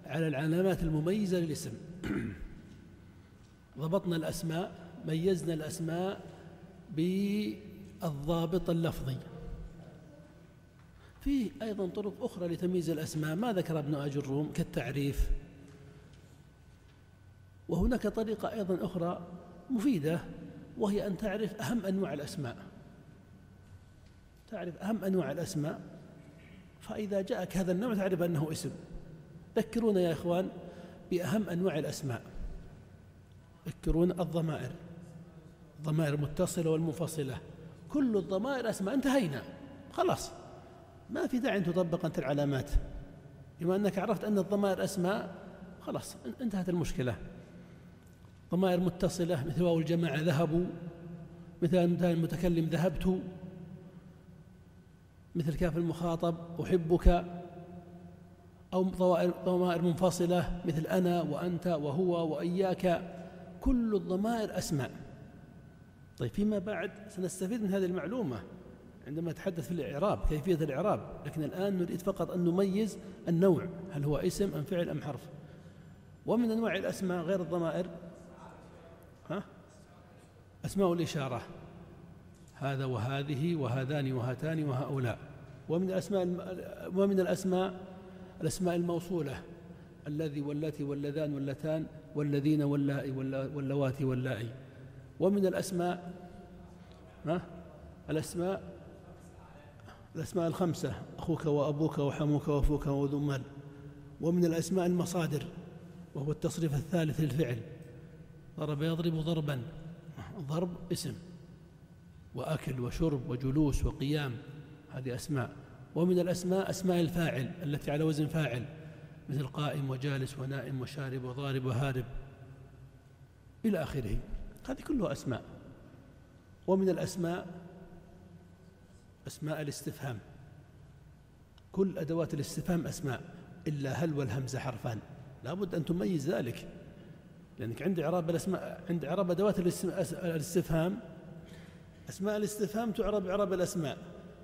على العلامات المميزة للاسم. ضبطنا الأسماء ميزنا الأسماء بالضابط اللفظي. في أيضا طرق أخرى لتمييز الأسماء. ما ذكر ابن أجروم كالتعريف؟ وهناك طريقة أيضا أخرى مفيدة وهي أن تعرف أهم أنواع الأسماء. تعرف أهم أنواع الأسماء. فإذا جاءك هذا النوع تعرف أنه اسم. ذكرونا يا إخوان بأهم أنواع الأسماء. تذكرون الضمائر. الضمائر المتصلة والمنفصلة. كل الضمائر أسماء انتهينا. خلاص. ما في داعي أن تطبق أنت العلامات. بما أنك عرفت أن الضمائر أسماء خلاص انتهت المشكلة. ضمائر متصلة مثل واو الجماعة ذهبوا مثل المتكلم ذهبت مثل كاف المخاطب أحبك أو ضمائر منفصلة مثل أنا وأنت وهو وإياك. كل الضمائر أسماء طيب فيما بعد سنستفيد من هذه المعلومة عندما نتحدث في الإعراب كيفية الإعراب. لكن الآن نريد فقط أن نميز النوع هل هو اسم أم فعل أم حرف. ومن أنواع الأسماء غير الضمائر أسماء الإشارة. هذا وهذه وهذان وهاتان وهؤلاء. ومن الأسماء ومن الأسماء الأسماء الموصولة. الذي والتي واللذان واللتان والذين واللائي واللواتي واللائي. ومن الأسماء ها؟ الأسماء الأسماء الخمسة. أخوك وأبوك وحموك وأفوك وذمل ومن الأسماء المصادر وهو التصريف الثالث للفعل. ضرب يضرب ضربا. ضرب اسم وأكل وشرب وجلوس وقيام هذه أسماء. ومن الأسماء أسماء الفاعل التي على وزن فاعل مثل قائم وجالس ونائم وشارب وضارب وهارب إلى آخره. هذه كلها أسماء. ومن الأسماء أسماء الاستفهام. كل أدوات الاستفهام أسماء إلا هل والهمزة حرفان. لابد أن تميز ذلك. لأنك عند إعراب الأسماء عند إعراب أدوات الاستفهام. أسماء الاستفهام تعرب إعراب الأسماء.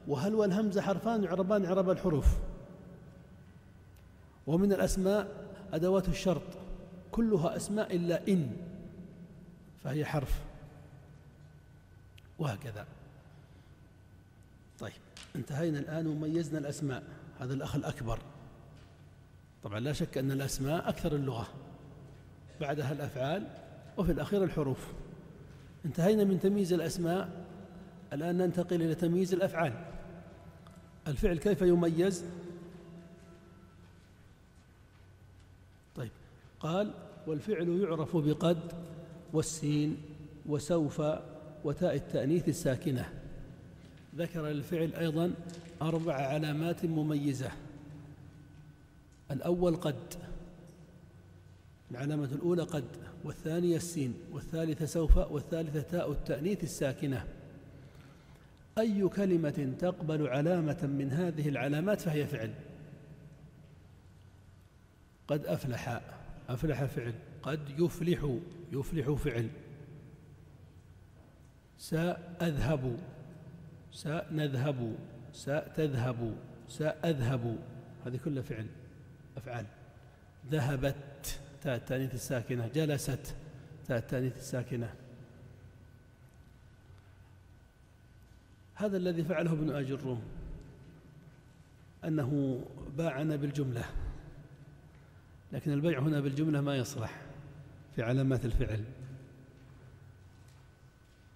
وهل والهمزة حرفان يعربان إعراب الحروف. ومن الأسماء أدوات الشرط. كلها أسماء إلا إن. فهي حرف. وهكذا. طيب انتهينا الآن وميزنا الأسماء. هذا الأخ الأكبر. طبعا لا شك أن الأسماء أكثر اللغة. بعدها الأفعال وفي الأخير الحروف. انتهينا من تمييز الأسماء. الآن ننتقل إلى تمييز الأفعال. الفعل كيف يميز؟ طيب قال والفعل يعرف بقد والسين وسوف وتاء التأنيث الساكنة. ذكر الفعل أيضا أربع علامات مميزة. الأول قد. العلامة الأولى قد والثانية السين والثالثة سوف والثالثة تاء التأنيث الساكنة. أي كلمة تقبل علامة من هذه العلامات فهي فعل. قد أفلح أفلح فعل. قد يفلح يفلح فعل. سأذهب سنذهب ستذهب سأذهب. هذه كلها فعل أفعال. ذهبت. تاء التانيث الساكنة. جلست تاء التانيث الساكنة. هذا الذي فعله ابن آج الروم أنه باعنا بالجملة. لكن البيع هنا بالجملة ما يصلح في علامات الفعل.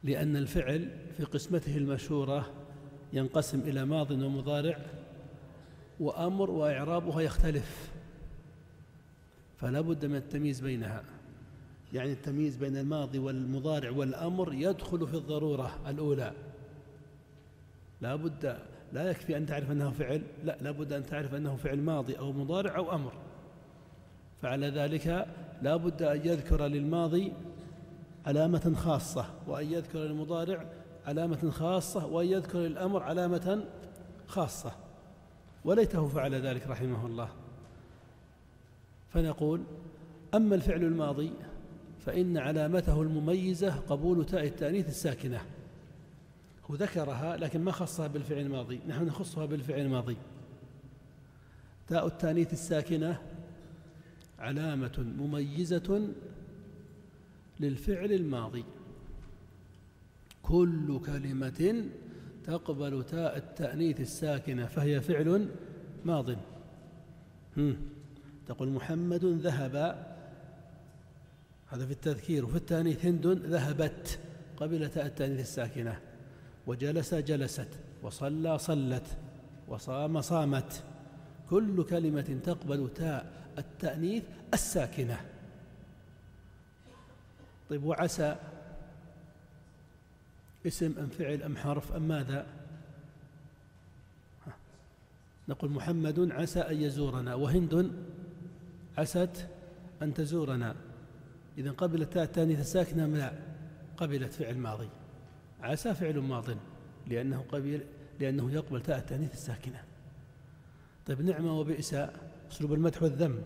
لأن الفعل في قسمته المشهورة ينقسم إلى ماض ومضارع وأمر وإعرابها يختلف. فلا بد من التمييز بينها. يعني التمييز بين الماضي والمضارع والأمر يدخل في الضرورة الأولى. لا بد لا يكفي أن تعرف أنه فعل لا لا بد أن تعرف أنه فعل ماضي أو مضارع أو أمر. فعلى ذلك لا بد أن يذكر للماضي علامة خاصة وأن يذكر للمضارع علامة خاصة وأن يذكر للأمر علامة خاصة. وليته فعل ذلك رحمه الله. فنقول أما الفعل الماضي فإن علامته المميزة قبول تاء التأنيث الساكنة. وذكرها لكن ما خصها بالفعل الماضي نحن نخصها بالفعل الماضي. تاء التأنيث الساكنة علامة مميزة للفعل الماضي. كل كلمة تقبل تاء التأنيث الساكنة فهي فعل ماض. تقول محمد ذهب. هذا في التذكير. وفي التانيث هند ذهبت قبل تاء التأنيث الساكنة. وجلس جلست وصلى صلت وصام صامت. كل كلمة تقبل تاء التأنيث الساكنة. طيب وعسى اسم أم فعل أم حرف أم ماذا؟ نقول محمد عسى أن يزورنا. وهند عست أن تزورنا. إذا قبلت تاء التانيث الساكنة لا قبلت فعل ماضي. عسى فعل ماض لأنه قبل لأنه يقبل تاء التانيث الساكنة. طيب نعمة وبئس. أسلوب المدح والذم.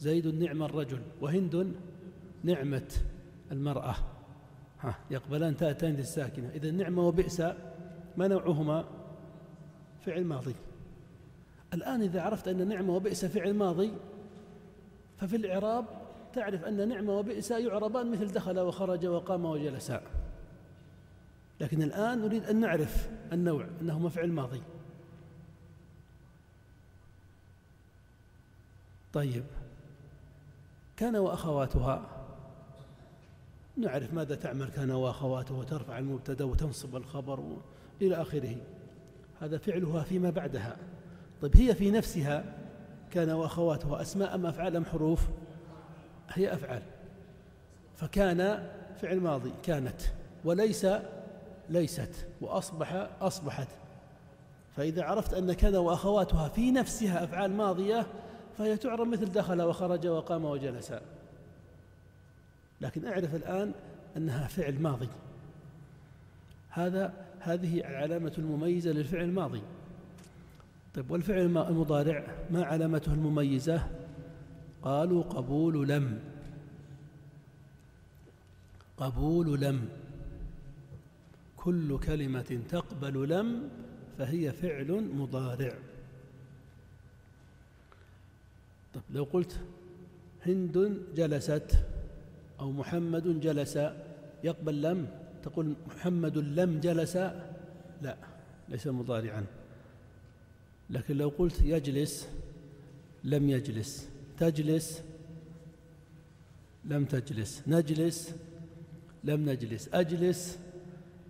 زيد نعم الرجل وهند نعمة المرأة. ها يقبلان تاء التانيث الساكنة. إذا نعمة وبئس ما نوعهما؟ فعل ماضي. الآن إذا عرفت أن نعمة وبئس فعل ماضي ففي الإعراب تعرف أن نعمة وبئس يعربان مثل دخل وخرج وقام وجلس. لكن الآن نريد أن نعرف النوع أنهما فعل ماضي. طيب. كان وأخواتها. نعرف ماذا تعمل كان وأخواته وترفع المبتدأ وتنصب الخبر إلى آخره. هذا فعلها فيما بعدها. طيب هي في نفسها كان وأخواتها أسماء أم أفعال أم حروف؟ هي أفعال. فكان فعل ماضي كانت. وليس ليست. وأصبح أصبحت. فإذا عرفت أن كان وأخواتها في نفسها أفعال ماضية فهي تعرف مثل دخل وخرج وقام وجلس. لكن أعرف الآن أنها فعل ماضي. هذا هذه العلامة المميزة للفعل الماضي. طيب والفعل المضارع ما علامته المميزة؟ قالوا قبول لم. قبول لم. كل كلمة تقبل لم فهي فعل مضارع. طيب لو قلت هند جلست أو محمد جلس يقبل لم؟ تقول محمد لم جلس؟ لا ليس مضارعا. لكن لو قلت يجلس لم يجلس. تجلس لم تجلس. نجلس لم نجلس. أجلس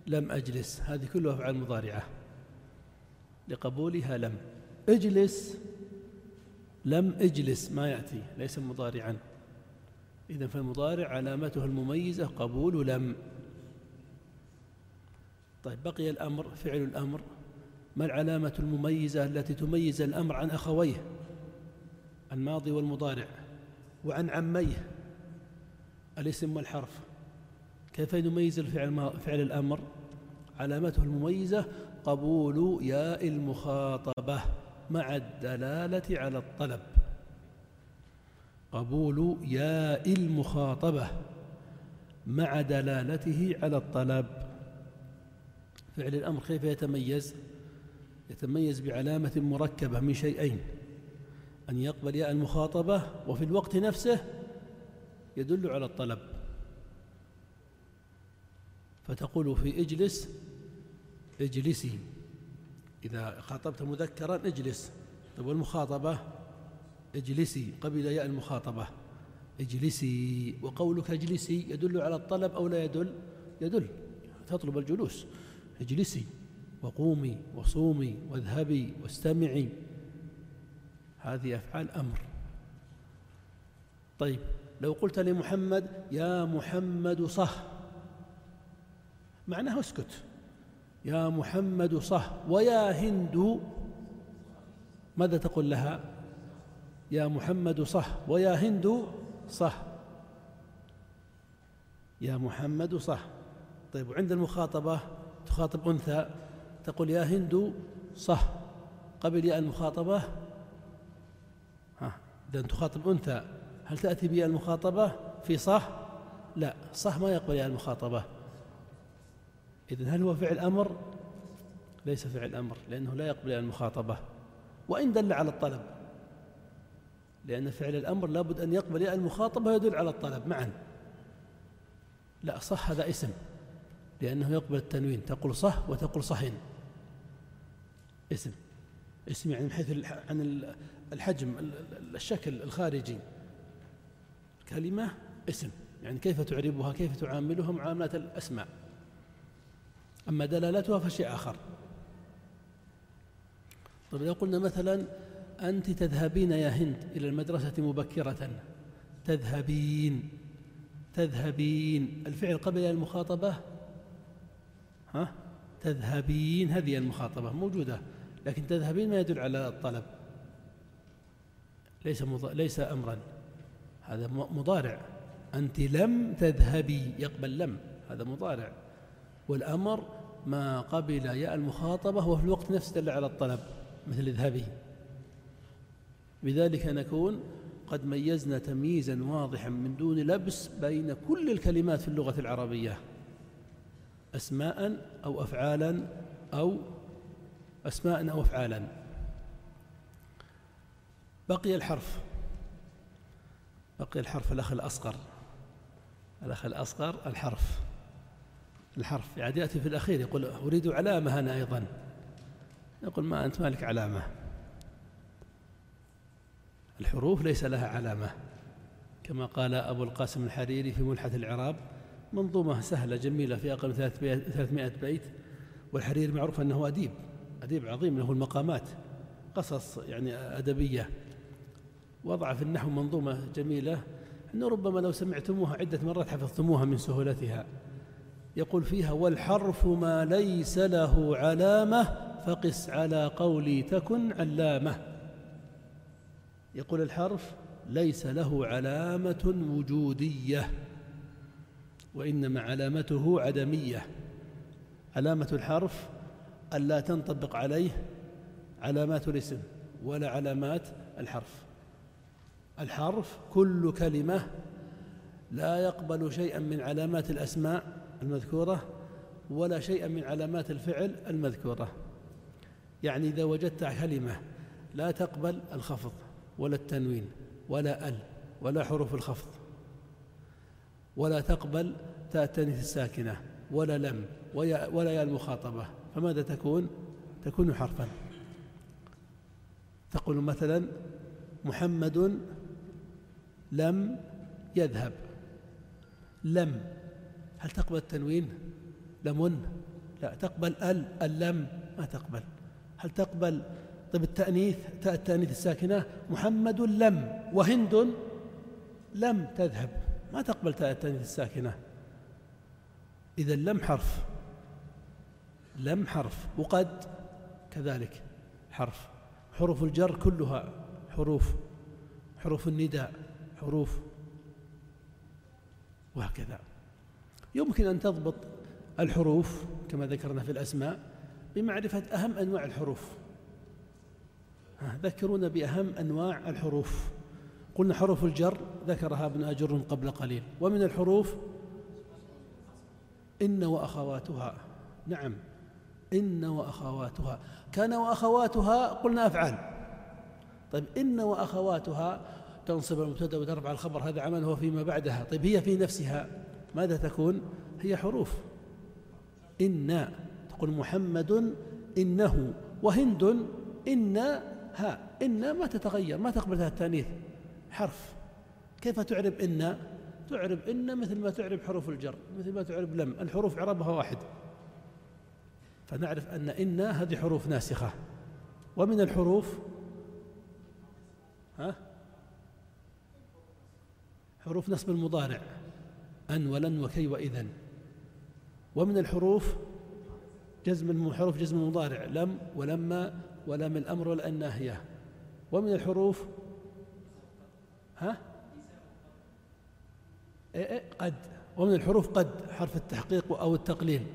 لم أجلس. هذه كلها أفعال مضارعة. لقبولها لم. اجلس لم اجلس. ما يأتي. ليس مضارعا. إذا فالمضارع علامته المميزة قبول لم. طيب بقي الأمر فعل الأمر. ما العلامة المميزة التي تميز الأمر عن أخويه؟ الماضي والمضارع. وعن عميه. الاسم والحرف. كيف نميز الفعل فعل الأمر؟ علامته المميزة قبول ياء المخاطبة مع الدلالة على الطلب. قبول ياء المخاطبة مع دلالته على الطلب. فعل الأمر كيف يتميز؟ يتميز بعلامة مركبة من شيئين أن يقبل ياء المخاطبة وفي الوقت نفسه يدل على الطلب. فتقول في اجلس اجلسي. إذا خاطبت مذكرا اجلس. طيب والمخاطبة؟ اجلسي. قبل ياء المخاطبة. اجلسي. وقولك اجلسي يدل على الطلب أو لا يدل؟ يدل. تطلب الجلوس. اجلسي. وقومي وصومي واذهبي واستمعي. هذه أفعال أمر. طيب لو قلت لمحمد يا محمد صح معناه اسكت. يا محمد صح ويا هند. ماذا تقول لها؟ يا محمد صح ويا هند. صح يا محمد صح طيب وعند المخاطبة تخاطب أنثى. تقول يا هند صح قبل ياء المخاطبة. ها إذا تخاطب أنثى هل تأتي بياء المخاطبة؟ في صح؟ لا صح ما يقبل ياء المخاطبة. إذن هل هو فعل أمر؟ ليس فعل أمر لأنه لا يقبل ياء المخاطبة. وإن دل على الطلب لأن فعل الأمر لابد أن يقبل ياء المخاطبة يدل على الطلب معا. لا صح هذا اسم لأنه يقبل التنوين تقول صح وتقول صحن اسم اسم يعني من حيث عن الحجم الشكل الخارجي. كلمة اسم يعني كيف تعربها كيف تعاملها معاملة الأسماء. أما دلالتها فشيء آخر. طيب لو قلنا مثلا أنت تذهبين يا هند إلى المدرسة مبكرة. تذهبين تذهبين. الفعل قبل المخاطبة؟ ها؟ تذهبين هذه المخاطبة موجودة. لكن تذهبين ما يدل على الطلب. ليس ليس أمرا. هذا مضارع. أنت لم تذهبي. يقبل لم. هذا مضارع. والأمر ما قبل ياء المخاطبة وفي الوقت نفسه دل على الطلب مثل اذهبي. بذلك نكون قد ميزنا تمييزا واضحا من دون لبس بين كل الكلمات في اللغة العربية. أسماء أو أفعالا أو أسماء أو أفعالا. بقي الحرف. بقي الحرف الأخ الأصغر. الأخ الأصغر الحرف. الحرف. يعني يأتي في الأخير يقول أريد علامة أنا أيضا. يقول ما أنت مالك علامة. الحروف ليس لها علامة. كما قال أبو القاسم الحريري في ملحة العراب منظومة سهلة جميلة في أقل من 300 بيت والحريري معروف أنه أديب. أديب عظيم له المقامات قصص يعني أدبية وضع في النحو منظومة جميلة. أنه ربما لو سمعتموها عدة مرات حفظتموها من سهولتها. يقول فيها والحرف ما ليس له علامة فقس على قولي تكن علامة. يقول الحرف ليس له علامة وجودية وإنما علامته عدمية. علامة الحرف ألا تنطبق عليه علامات الاسم ولا علامات الحرف. الحرف كل كلمة لا يقبل شيئا من علامات الأسماء المذكورة ولا شيئا من علامات الفعل المذكورة. يعني إذا وجدت كلمة لا تقبل الخفض ولا التنوين ولا ال ولا حروف الخفض ولا تقبل تاء التانيث الساكنة ولا لم ولا يا المخاطبة. فماذا تكون؟ تكون حرفا. تقول مثلا محمد لم يذهب. لم. هل تقبل التنوين؟ لمن؟ لا تقبل ال اللم. ما تقبل. هل تقبل؟ طيب التأنيث تاء التأنيث الساكنة محمد لم. وهند لم تذهب. ما تقبل تاء التأنيث الساكنة. إذا لم حرف. لم حرف وقد كذلك حرف. حروف الجر كلها حروف حروف النداء حروف وهكذا. يمكن أن تضبط الحروف كما ذكرنا في الأسماء بمعرفة أهم أنواع الحروف. ذكرونا بأهم أنواع الحروف. قلنا حروف الجر ذكرها ابن أجر قبل قليل. ومن الحروف إن وأخواتها. نعم. إن وأخواتها. كان وأخواتها قلنا أفعال. طيب إن وأخواتها تنصب المبتدا وترفع الخبر هذا عمل هو فيما بعدها. طيب هي في نفسها ماذا تكون؟ هي حروف. إن تقول محمد إنه وهند إن ها. إن ما تتغير ما تقبل التانيث. حرف. كيف تعرب إن؟ تعرب إن مثل ما تعرب حروف الجر مثل ما تعرب لم. الحروف عربها واحد. فنعرف أن إن هذه حروف ناسخة. ومن الحروف؟ ها؟ حروف نصب المضارع. أن ولن وكي وإذن. ومن الحروف؟ جزم حروف جزم المضارع. لم ولما ولم الأمر ولا الناهية ومن الحروف؟ ها؟ إيه إيه قد. ومن الحروف قد حرف التحقيق أو التقليل.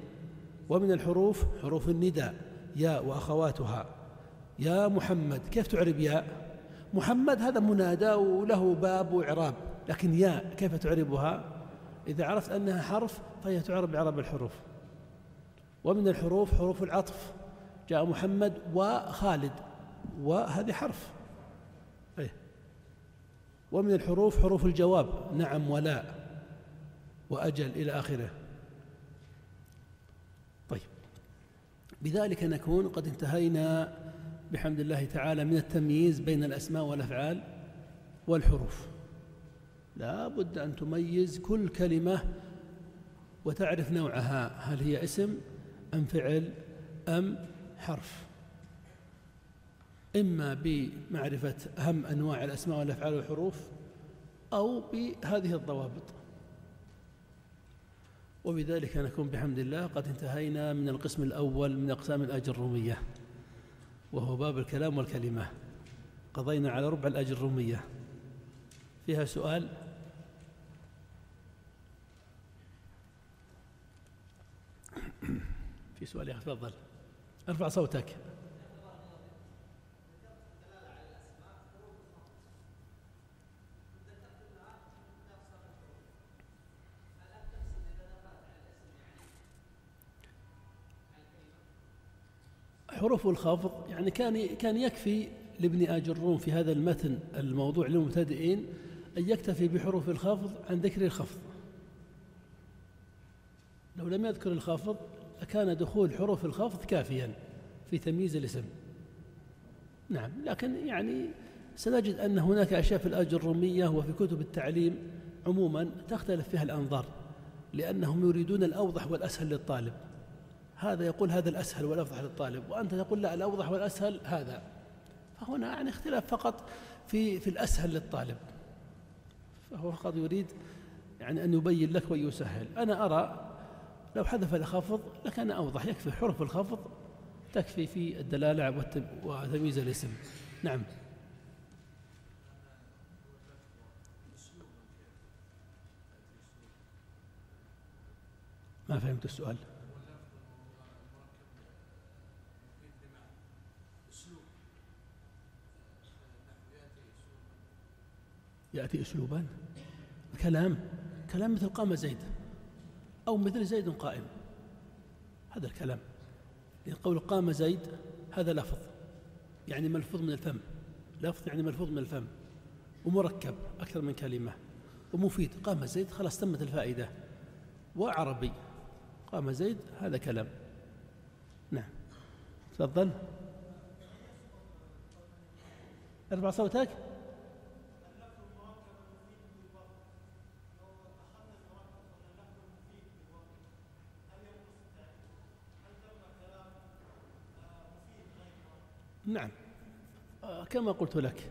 ومن الحروف حروف النداء يا وأخواتها. يا محمد كيف تعرب يا محمد هذا منادى وله باب وإعراب لكن يا كيف تعربها؟ إذا عرفت أنها حرف فهي تعرب بعرب الحروف. ومن الحروف حروف العطف. جاء محمد وخالد وهذه حرف. أيه. ومن الحروف حروف الجواب نعم ولا وأجل إلى آخره طيب بذلك نكون قد انتهينا بحمد الله تعالى من التمييز بين الأسماء والأفعال والحروف. لا بد أن تميز كل كلمة وتعرف نوعها. هل هي اسم أم فعل أم حرف؟ إما بمعرفة أهم أنواع الأسماء والأفعال والحروف أو بهذه الضوابط. وبذلك نكون بحمد الله قد انتهينا من القسم الأول من أقسام الأجر الرومية وهو باب الكلام والكلمة. قضينا على ربع الأجر الرومية. فيها سؤال؟ في سؤال يا تفضل. ارفع صوتك. حروف الخفض يعني كان كان يكفي لابن اجروم في هذا المتن الموضوع للمبتدئين أن يكتفي بحروف الخفض عن ذكر الخفض. لو لم يذكر الخفض لكان دخول حروف الخفض كافيا في تمييز الاسم. نعم لكن يعني سنجد أن هناك أشياء في الأجر الرومية وفي كتب التعليم عموما تختلف فيها الأنظار لأنهم يريدون الأوضح والأسهل للطالب. هذا يقول هذا الأسهل والأفضح للطالب وأنت تقول لا الأوضح والأسهل هذا. فهنا يعني اختلاف فقط في في الأسهل للطالب. فهو فقط يريد يعني أن يبين لك ويسهل. أنا أرى لو حذف الخفض لكان أوضح يكفي حرف الخفض تكفي في الدلالة وتمييز الاسم. نعم. ما فهمت السؤال؟ يأتي أسلوبا كلام كلام مثل قام زيد أو مثل زيد قائم. هذا الكلام. قول قام زيد هذا لفظ يعني ملفوظ من الفم. لفظ يعني ملفوظ من الفم. ومركب أكثر من كلمة. ومفيد. قام زيد خلاص تمت الفائدة. وعربي. قام زيد هذا كلام. نعم. تفضل. أرفع صوتك. نعم. آه، كما قلت لك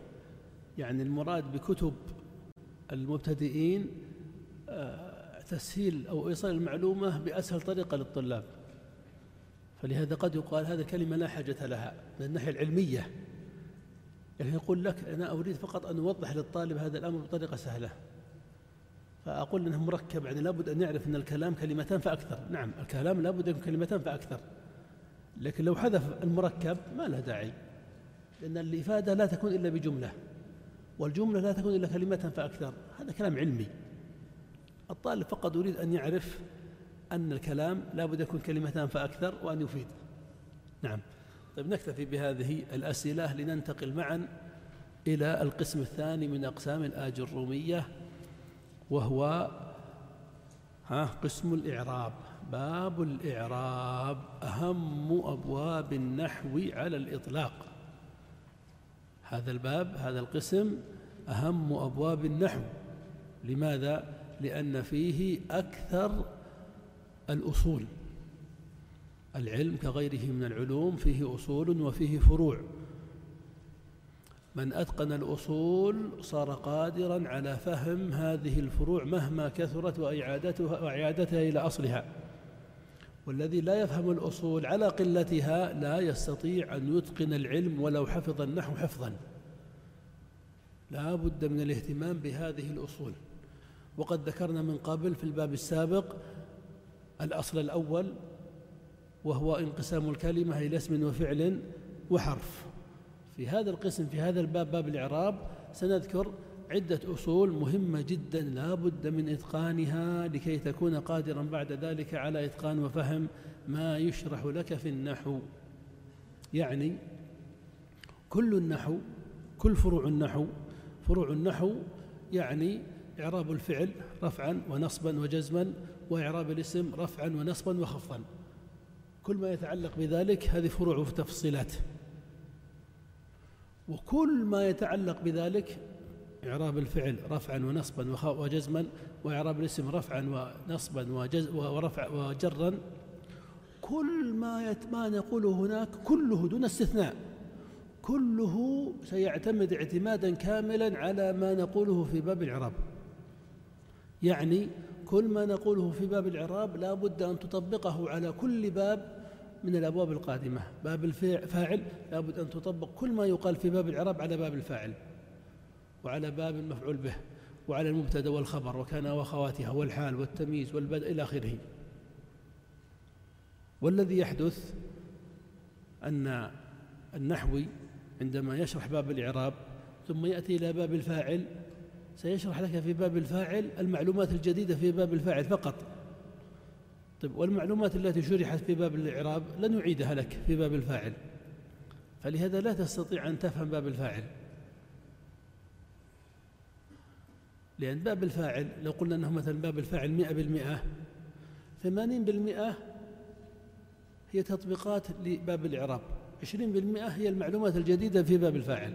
يعني المراد بكتب المبتدئين آه، تسهيل أو إيصال المعلومة بأسهل طريقة للطلاب. فلهذا قد يقال هذا كلمة لا حاجة لها من الناحية العلمية. يعني يقول لك أنا أريد فقط أن أوضح للطالب هذا الأمر بطريقة سهلة. فأقول أنه مركب يعني لابد أن يعرف أن الكلام كلمتان فأكثر. نعم الكلام لابد أن يكون كلمتان فأكثر. لكن لو حذف المركب ما له داعي. لأن الإفادة لا تكون إلا بجملة والجملة لا تكون إلا كلمة فأكثر هذا كلام علمي. الطالب فقط يريد أن يعرف أن الكلام لا بد يكون كلمتان فأكثر وأن يفيد. نعم. طيب نكتفي بهذه الأسئلة لننتقل معا إلى القسم الثاني من أقسام الآج الرومية وهو ها قسم الإعراب. باب الإعراب أهم أبواب النحو على الإطلاق. هذا الباب هذا القسم أهم أبواب النحو. لماذا؟ لأن فيه أكثر الأصول. العلم كغيره من العلوم فيه أصول وفيه فروع. من أتقن الأصول صار قادرا على فهم هذه الفروع مهما كثرت وإعادتها, وإعادتها إلى أصلها. والذي لا يفهم الأصول على قلتها لا يستطيع أن يتقن العلم ولو حفظ النحو حفظا. لا بد من الاهتمام بهذه الأصول. وقد ذكرنا من قبل في الباب السابق الأصل الأول وهو انقسام الكلمة إلى اسم وفعل وحرف. في هذا القسم في هذا الباب باب الإعراب سنذكر عدة أصول مهمة جدا لا بد من إتقانها لكي تكون قادرا بعد ذلك على إتقان وفهم ما يشرح لك في النحو. يعني كل النحو كل فروع النحو فروع النحو يعني إعراب الفعل رفعا ونصبا وجزما وإعراب الاسم رفعا ونصبا وخفضا. كل ما يتعلق بذلك هذه فروع وتفصيلات وكل ما يتعلق بذلك إعراب الفعل رفعا ونصبا وجزما وإعراب الاسم رفعا ونصبا وجز ورفع وجرا. كل ما ما نقوله هناك كله دون استثناء. كله سيعتمد اعتمادا كاملا على ما نقوله في باب الإعراب. يعني كل ما نقوله في باب الإعراب لا بد أن تطبقه على كل باب من الأبواب القادمة. باب الفاعل لا بد أن تطبق كل ما يقال في باب الإعراب على باب الفاعل. وعلى باب المفعول به وعلى المبتدأ والخبر وكان واخواتها والحال والتمييز والبدء إلى آخره. والذي يحدث أن النحوي عندما يشرح باب الإعراب ثم يأتي إلى باب الفاعل سيشرح لك في باب الفاعل المعلومات الجديدة في باب الفاعل فقط. طيب والمعلومات التي شرحت في باب الإعراب لن يعيدها لك في باب الفاعل. فلهذا لا تستطيع أن تفهم باب الفاعل. لأن باب الفاعل لو قلنا أنه مثلا باب الفاعل مئة بالمئة ثمانين بالمئة هي تطبيقات لباب الإعراب عشرين بالمئة هي المعلومات الجديدة في باب الفاعل.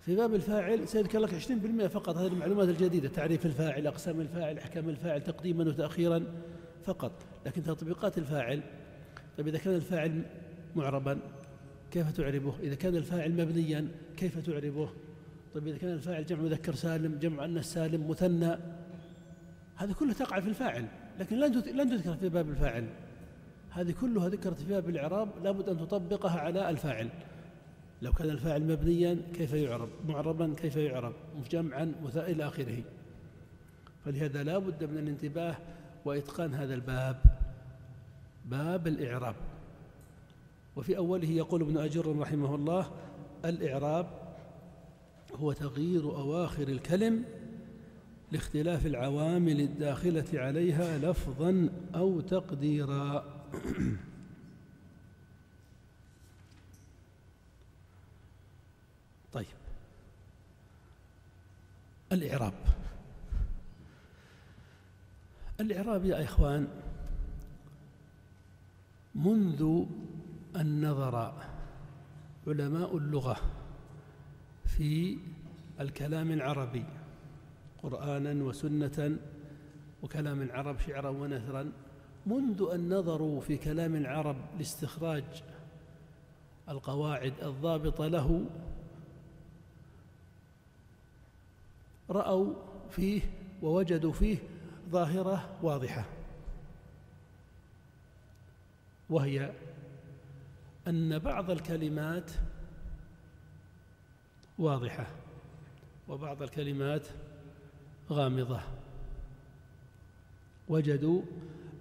في باب الفاعل سيذكر لك عشرين بالمئة فقط هذه المعلومات الجديدة تعريف الفاعل أقسام الفاعل أحكام الفاعل تقديما وتأخيرا فقط لكن تطبيقات الفاعل طيب إذا كان الفاعل معربا كيف تعربه؟ إذا كان الفاعل مبنيا كيف تعربه؟ طيب إذا كان الفاعل جمع مذكر سالم جمع أنس سالم مثنى هذه كلها تقع في الفاعل لكن لن تذكر في باب الفاعل. هذه كلها ذكرت في باب الإعراب لابد أن تطبقها على الفاعل. لو كان الفاعل مبنيا كيف يعرب؟ معربا كيف يعرب؟ مجمعا إلى آخره. فلهذا لا بد من الانتباه وإتقان هذا الباب. باب الإعراب. وفي أوله يقول ابن أجر رحمه الله الإعراب هو تغيير أواخر الكلم لاختلاف العوامل الداخلة عليها لفظا أو تقديرا. طيب. الإعراب. الإعراب يا إخوان منذ أن نظر علماء اللغة في الكلام العربي قرآنا وسنة وكلام العرب شعرا ونثرا منذ أن نظروا في كلام العرب لاستخراج القواعد الضابطة له رأوا فيه ووجدوا فيه ظاهرة واضحة. وهي أن بعض الكلمات واضحة وبعض الكلمات غامضة. وجدوا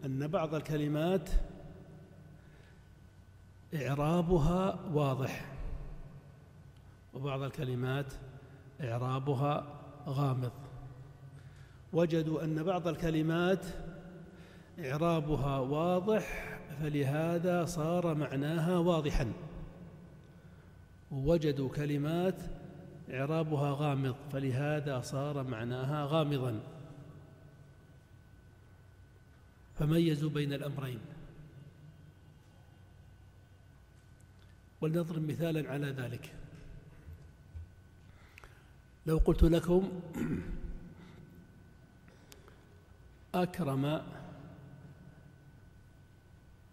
أن بعض الكلمات إعرابها واضح وبعض الكلمات إعرابها غامض. وجدوا أن بعض الكلمات إعرابها واضح فلهذا صار معناها واضحا. ووجدوا كلمات إعرابها غامض فلهذا صار معناها غامضا. فميزوا بين الأمرين. ولنضرب مثالا على ذلك. لو قلت لكم أكرم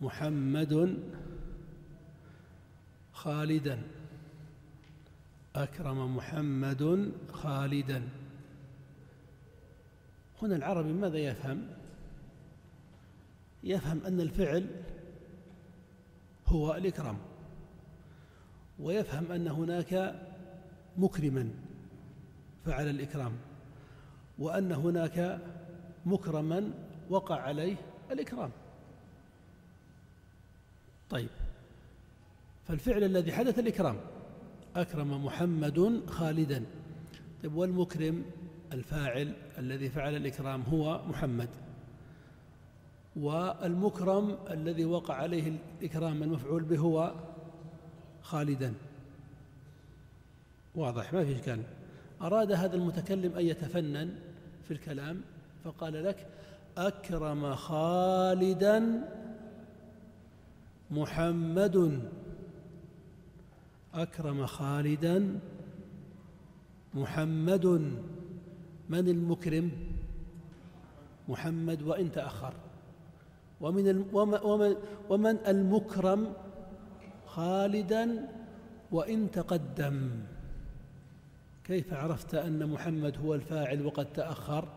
محمد خالدا. أكرم محمد خالدا. هنا العربي ماذا يفهم؟ يفهم أن الفعل هو الإكرام ويفهم أن هناك مكرما فعل الإكرام وأن هناك مكرما وقع عليه الإكرام. طيب فالفعل الذي حدث الإكرام أكرم محمد خالدا. طيب والمكرم الفاعل الذي فعل الإكرام هو محمد. والمكرم الذي وقع عليه الإكرام المفعول به هو خالدا. واضح ما في إشكال. أراد هذا المتكلم أن يتفنن في الكلام فقال لك أكرم خالدا محمد. أكرم خالدا محمد من المكرم؟ محمد وإن تأخر. ومن ومن, ومن المكرم خالدا وإن تقدم. كيف عرفت أن محمد هو الفاعل وقد تأخر؟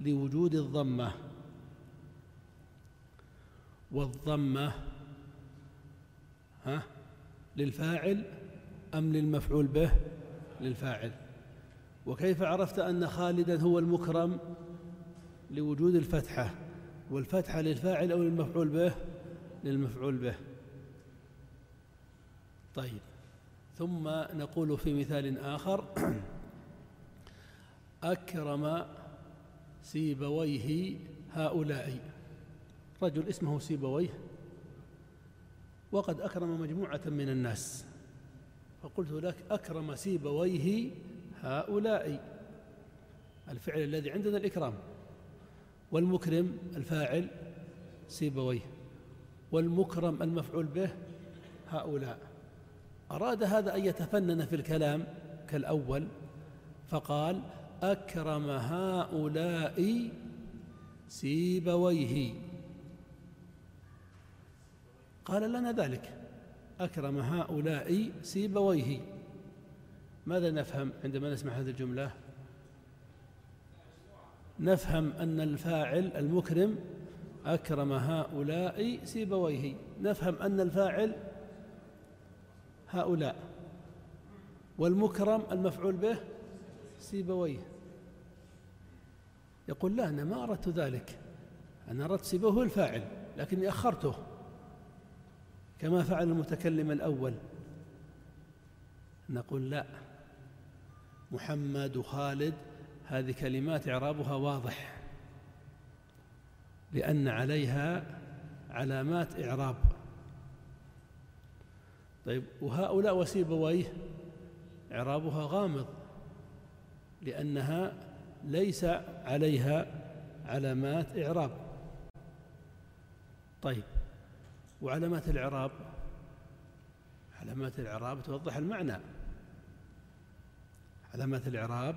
لوجود الضمة. والضمة ها؟ للفاعل أم للمفعول به للفاعل؟ وكيف عرفت أن خالدا هو المكرم لوجود الفتحة؟ والفتحة للفاعل أو للمفعول به؟ للمفعول به. طيب. ثم نقول في مثال آخر أكرم سيبويه هؤلاء. رجل اسمه سيبويه. وقد أكرم مجموعة من الناس. فقلت لك أكرم سيبويه هؤلاء. الفعل الذي عندنا الإكرام. والمكرم الفاعل سيبويه. والمكرم المفعول به هؤلاء. أراد هذا أن يتفنن في الكلام كالأول فقال أكرم هؤلاء سيبويه. قال لنا ذلك. أكرم هؤلاء سيبويه. ماذا نفهم عندما نسمع هذه الجملة؟ نفهم أن الفاعل المكرم أكرم هؤلاء سيبويه. نفهم أن الفاعل هؤلاء والمكرم المفعول به سيبويه. يقول لا أنا ما أردت ذلك. أنا أردت سيبويه الفاعل لكني أخرته. كما فعل المتكلم الأول. نقول لا. محمد وخالد هذه كلمات إعرابها واضح. لأن عليها علامات إعراب. طيب وهؤلاء وسيبويه إعرابها غامض. لأنها ليس عليها علامات إعراب. طيب. وعلامات الإعراب. علامات الإعراب توضح المعنى. علامات الإعراب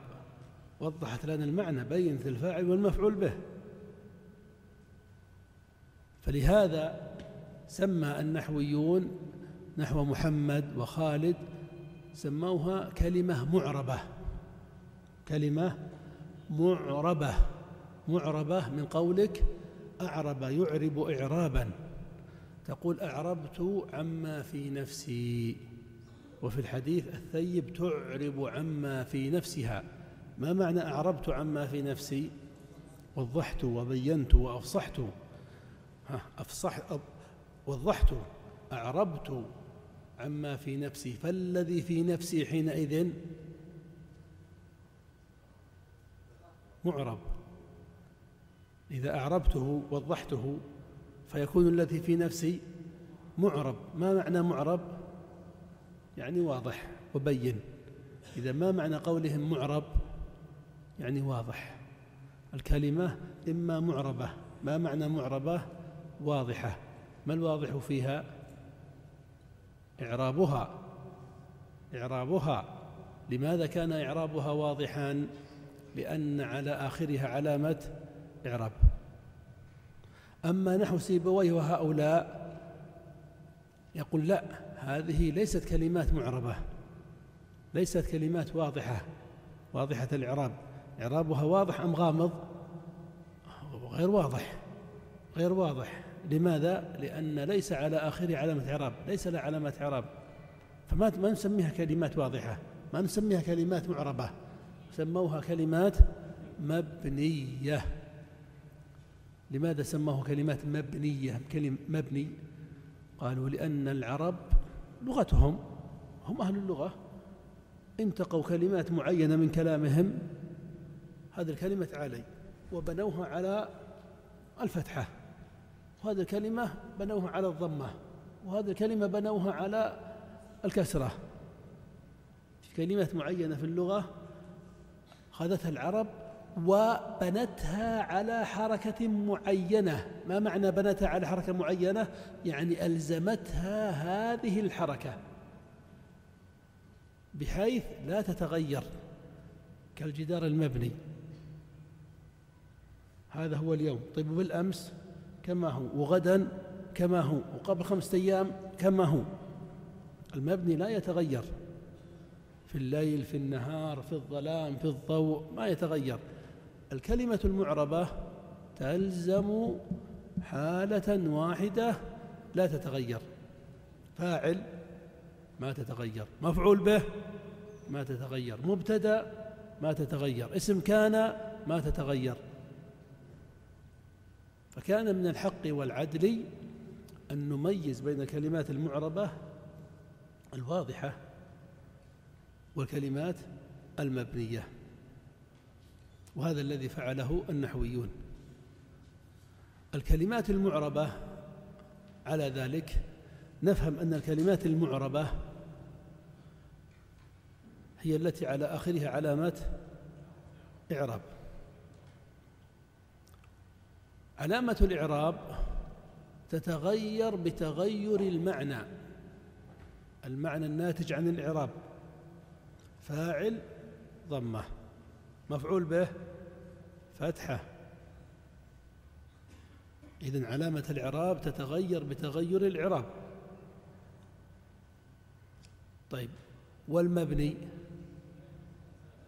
وضحت لنا المعنى بينت الفاعل والمفعول به. فلهذا سمى النحويون نحو محمد وخالد سموها كلمة معربة. كلمة معربة. معربة من قولك أعرب يعرب إعرابا. تقول أعربت عما في نفسي. وفي الحديث الثيب تعرب عما في نفسها. ما معنى أعربت عما في نفسي؟ وضحت وبينت وأفصحت. أفصح وضحت أعربت عما في نفسي. فالذي في نفسي حينئذ معرب. إذا أعربته وضحته فيكون الذي في نفسي معرب. ما معنى معرب؟ يعني واضح وبين. إذا ما معنى قولهم معرب؟ يعني واضح. الكلمة إما معربة. ما معنى معربة؟ واضحة. ما الواضح فيها؟ إعرابها. إعرابها. لماذا كان إعرابها واضحا؟ لأن على آخرها علامة إعراب. أما نحو سيبويه وهؤلاء يقول لا هذه ليست كلمات معربة ليست كلمات واضحة واضحة الإعراب. إعرابها واضح أم غامض؟ غير واضح غير واضح. لماذا؟ لأن ليس على آخره علامة إعراب ليس لها علامة إعراب. فما ما نسميها كلمات واضحة ما نسميها كلمات معربة سموها كلمات مبنية. لماذا سموه كلمات مبنية كلمة مبني؟ قالوا لأن العرب لغتهم هم أهل اللغة. انتقوا كلمات معينة من كلامهم هذه الكلمة علي وبنوها على الفتحة. وهذه الكلمة بنوها على الضمة وهذه الكلمة بنوها على الكسرة. في كلمات معينة في اللغة أخذتها العرب وبنتها على حركة معينة. ما معنى بنتها على حركة معينة؟ يعني ألزمتها هذه الحركة بحيث لا تتغير كالجدار المبني. هذا هو اليوم. طيب بالأمس كما هو وغدا كما هو وقبل خمسة أيام كما هو. المبني لا يتغير في الليل في النهار في الظلام في الضوء ما يتغير. الكلمة المعربة تلزم حالة واحدة لا تتغير. فاعل ما تتغير. مفعول به ما تتغير. مبتدأ ما تتغير. اسم كان ما تتغير. فكان من الحق والعدل أن نميز بين الكلمات المعربة الواضحة والكلمات المبنية. وهذا الذي فعله النحويون. الكلمات المعربة على ذلك نفهم أن الكلمات المعربة هي التي على آخرها علامة إعراب. علامة الإعراب تتغير بتغير المعنى المعنى الناتج عن الإعراب. فاعل ضمة. مفعول به فتحة. إذن علامة الإعراب تتغير بتغير الإعراب. طيب والمبني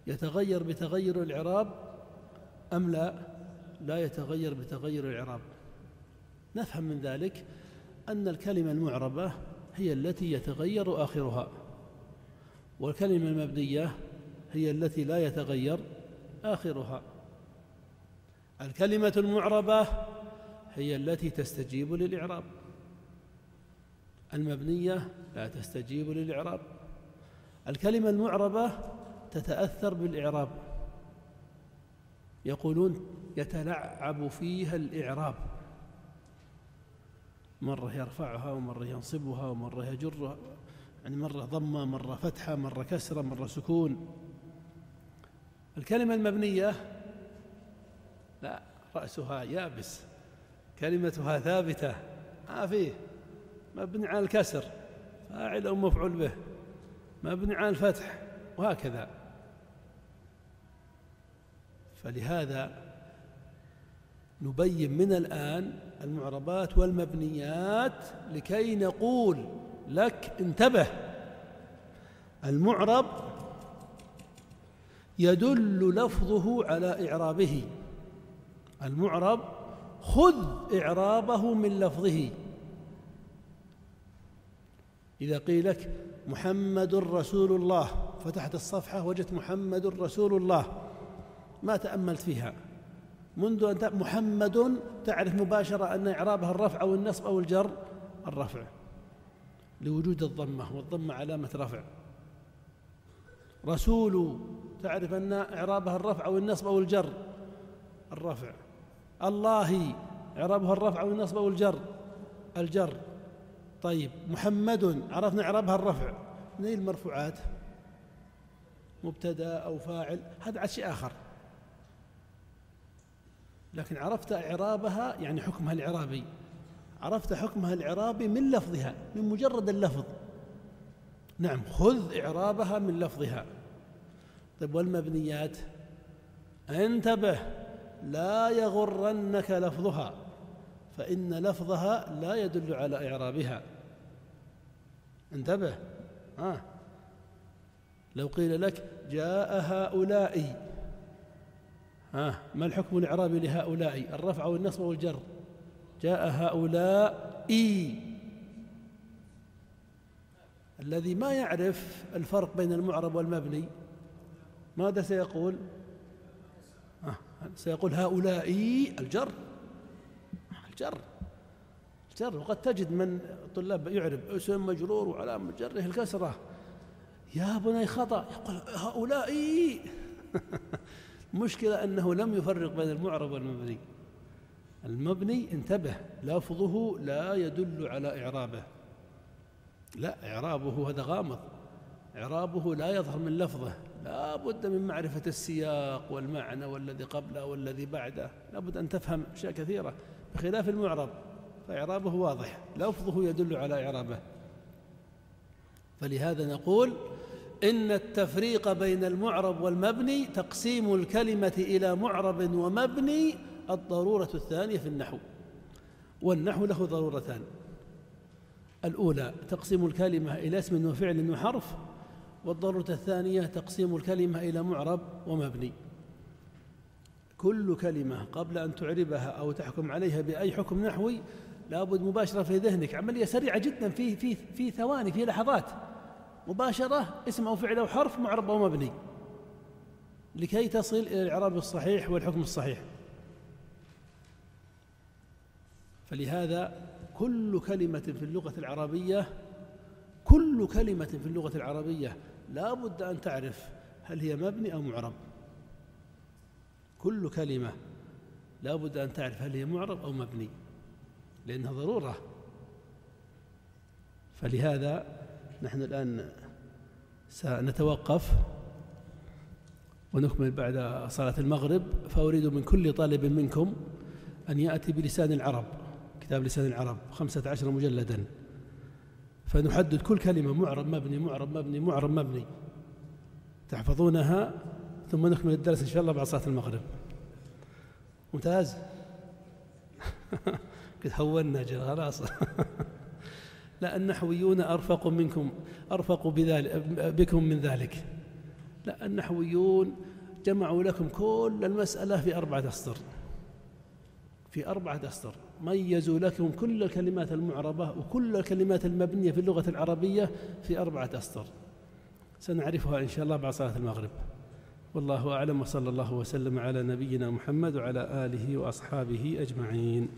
يتغير بتغير الإعراب أم لا؟ لا يتغير بتغير الإعراب. نفهم من ذلك أن الكلمة المعربة هي التي يتغير آخرها والكلمة المبنية هي التي لا يتغير آخرها. الكلمة المعربة هي التي تستجيب للإعراب. المبنية لا تستجيب للإعراب. الكلمة المعربة تتأثر بالإعراب. يقولون يتلعب فيها الإعراب. مرة يرفعها ومرة ينصبها ومرة يجرها. يعني مرة ضمة مرة فتحة مرة كسرة مرة سكون. الكلمة المبنية لا رأسها يابس كلمتها ثابتة. ما فيه مبني على الكسر فاعل أو مفعول به. مبني على الفتح وهكذا. فلهذا نبين من الآن المعربات والمبنيات لكي نقول لك انتبه. المعرب يدل لفظه على إعرابه. المعرب خذ إعرابه من لفظه. إذا قيل لك محمد رسول الله فتحت الصفحة وجدت محمد رسول الله. ما تأملت فيها. منذ أن محمد تعرف مباشرة أن إعرابها الرفع أو النصب أو الجر الرفع. لوجود الضمة والضمة علامة رفع. رسول تعرف أن إعرابها الرفع أو النصب أو الجر. الرفع. الله إعرابها الرفع أو النصب أو الجر. الجر. طيب. محمد. عرفنا إعرابها الرفع. من المرفوعات؟ مبتدا أو فاعل. هذا عاد شيء آخر. لكن عرفت إعرابها يعني حكمها الإعرابي. عرفت حكمها الإعرابي من لفظها من مجرد اللفظ. نعم خذ إعرابها من لفظها. طيب والمبنيات انتبه لا يغرنك لفظها فإن لفظها لا يدل على إعرابها. انتبه. آه. لو قيل لك جاء هؤلاء آه. ما الحكم الإعرابي لهؤلاء؟ الرفع والنصب والجر. جاء هؤلاء. الذي ما يعرف الفرق بين المعرب والمبني ماذا سيقول؟ آه سيقول هؤلاء الجر. الجر. الجر. وقد تجد من طلاب يعرف اسم مجرور وعلامة جره الكسرة. يا بني خطأ. يقول هؤلاء. مشكلة أنه لم يفرق بين المعرب والمبني. المبني انتبه. لفظه لا يدل على إعرابه. لا إعرابه هذا غامض. إعرابه لا يظهر من لفظه. لا بد من معرفة السياق والمعنى والذي قبله والذي بعده. لا بد أن تفهم أشياء كثيرة بخلاف المعرب فإعرابه واضح لفظه يدل على إعرابه. فلهذا نقول إن التفريق بين المعرب والمبني تقسيم الكلمة إلى معرب ومبني الضرورة الثانية في النحو. والنحو له ضرورتان. الأولى تقسيم الكلمة إلى اسم وفعل وحرف والضرورة الثانية تقسيم الكلمة إلى معرب ومبني. كل كلمة قبل أن تعربها أو تحكم عليها بأي حكم نحوي لابد مباشرة في ذهنك. عملية سريعة جدا في في في ثواني في لحظات. مباشرة اسم أو فعل أو حرف معرب أو مبني. لكي تصل إلى الإعراب الصحيح والحكم الصحيح. فلهذا كل كلمة في اللغة العربية كل كلمة في اللغة العربية لا بد أن تعرف هل هي مبني أو معرب. كل كلمة لا بد أن تعرف هل هي معرب أو مبني لأنها ضرورة. فلهذا نحن الآن سنتوقف ونكمل بعد صلاة المغرب. فأريد من كل طالب منكم أن يأتي بلسان العرب كتاب لسان العرب خمسة عشر مجلدا. فنحدد كل كلمة معرب مبني معرب مبني معرب مبني. تحفظونها ثم نكمل الدرس إن شاء الله بعد صلاة المغرب. ممتاز. قد هونا خلاص لا النحويون أرفق منكم أرفق بذلك بكم من ذلك. لا النحويون جمعوا لكم كل المسألة في أربعة أسطر. في أربعة أسطر. ميزوا لكم كل الكلمات المعربة وكل الكلمات المبنية في اللغة العربية في أربعة أسطر. سنعرفها إن شاء الله بعد صلاة المغرب. والله أعلم وصلى الله وسلم على نبينا محمد وعلى آله وأصحابه أجمعين.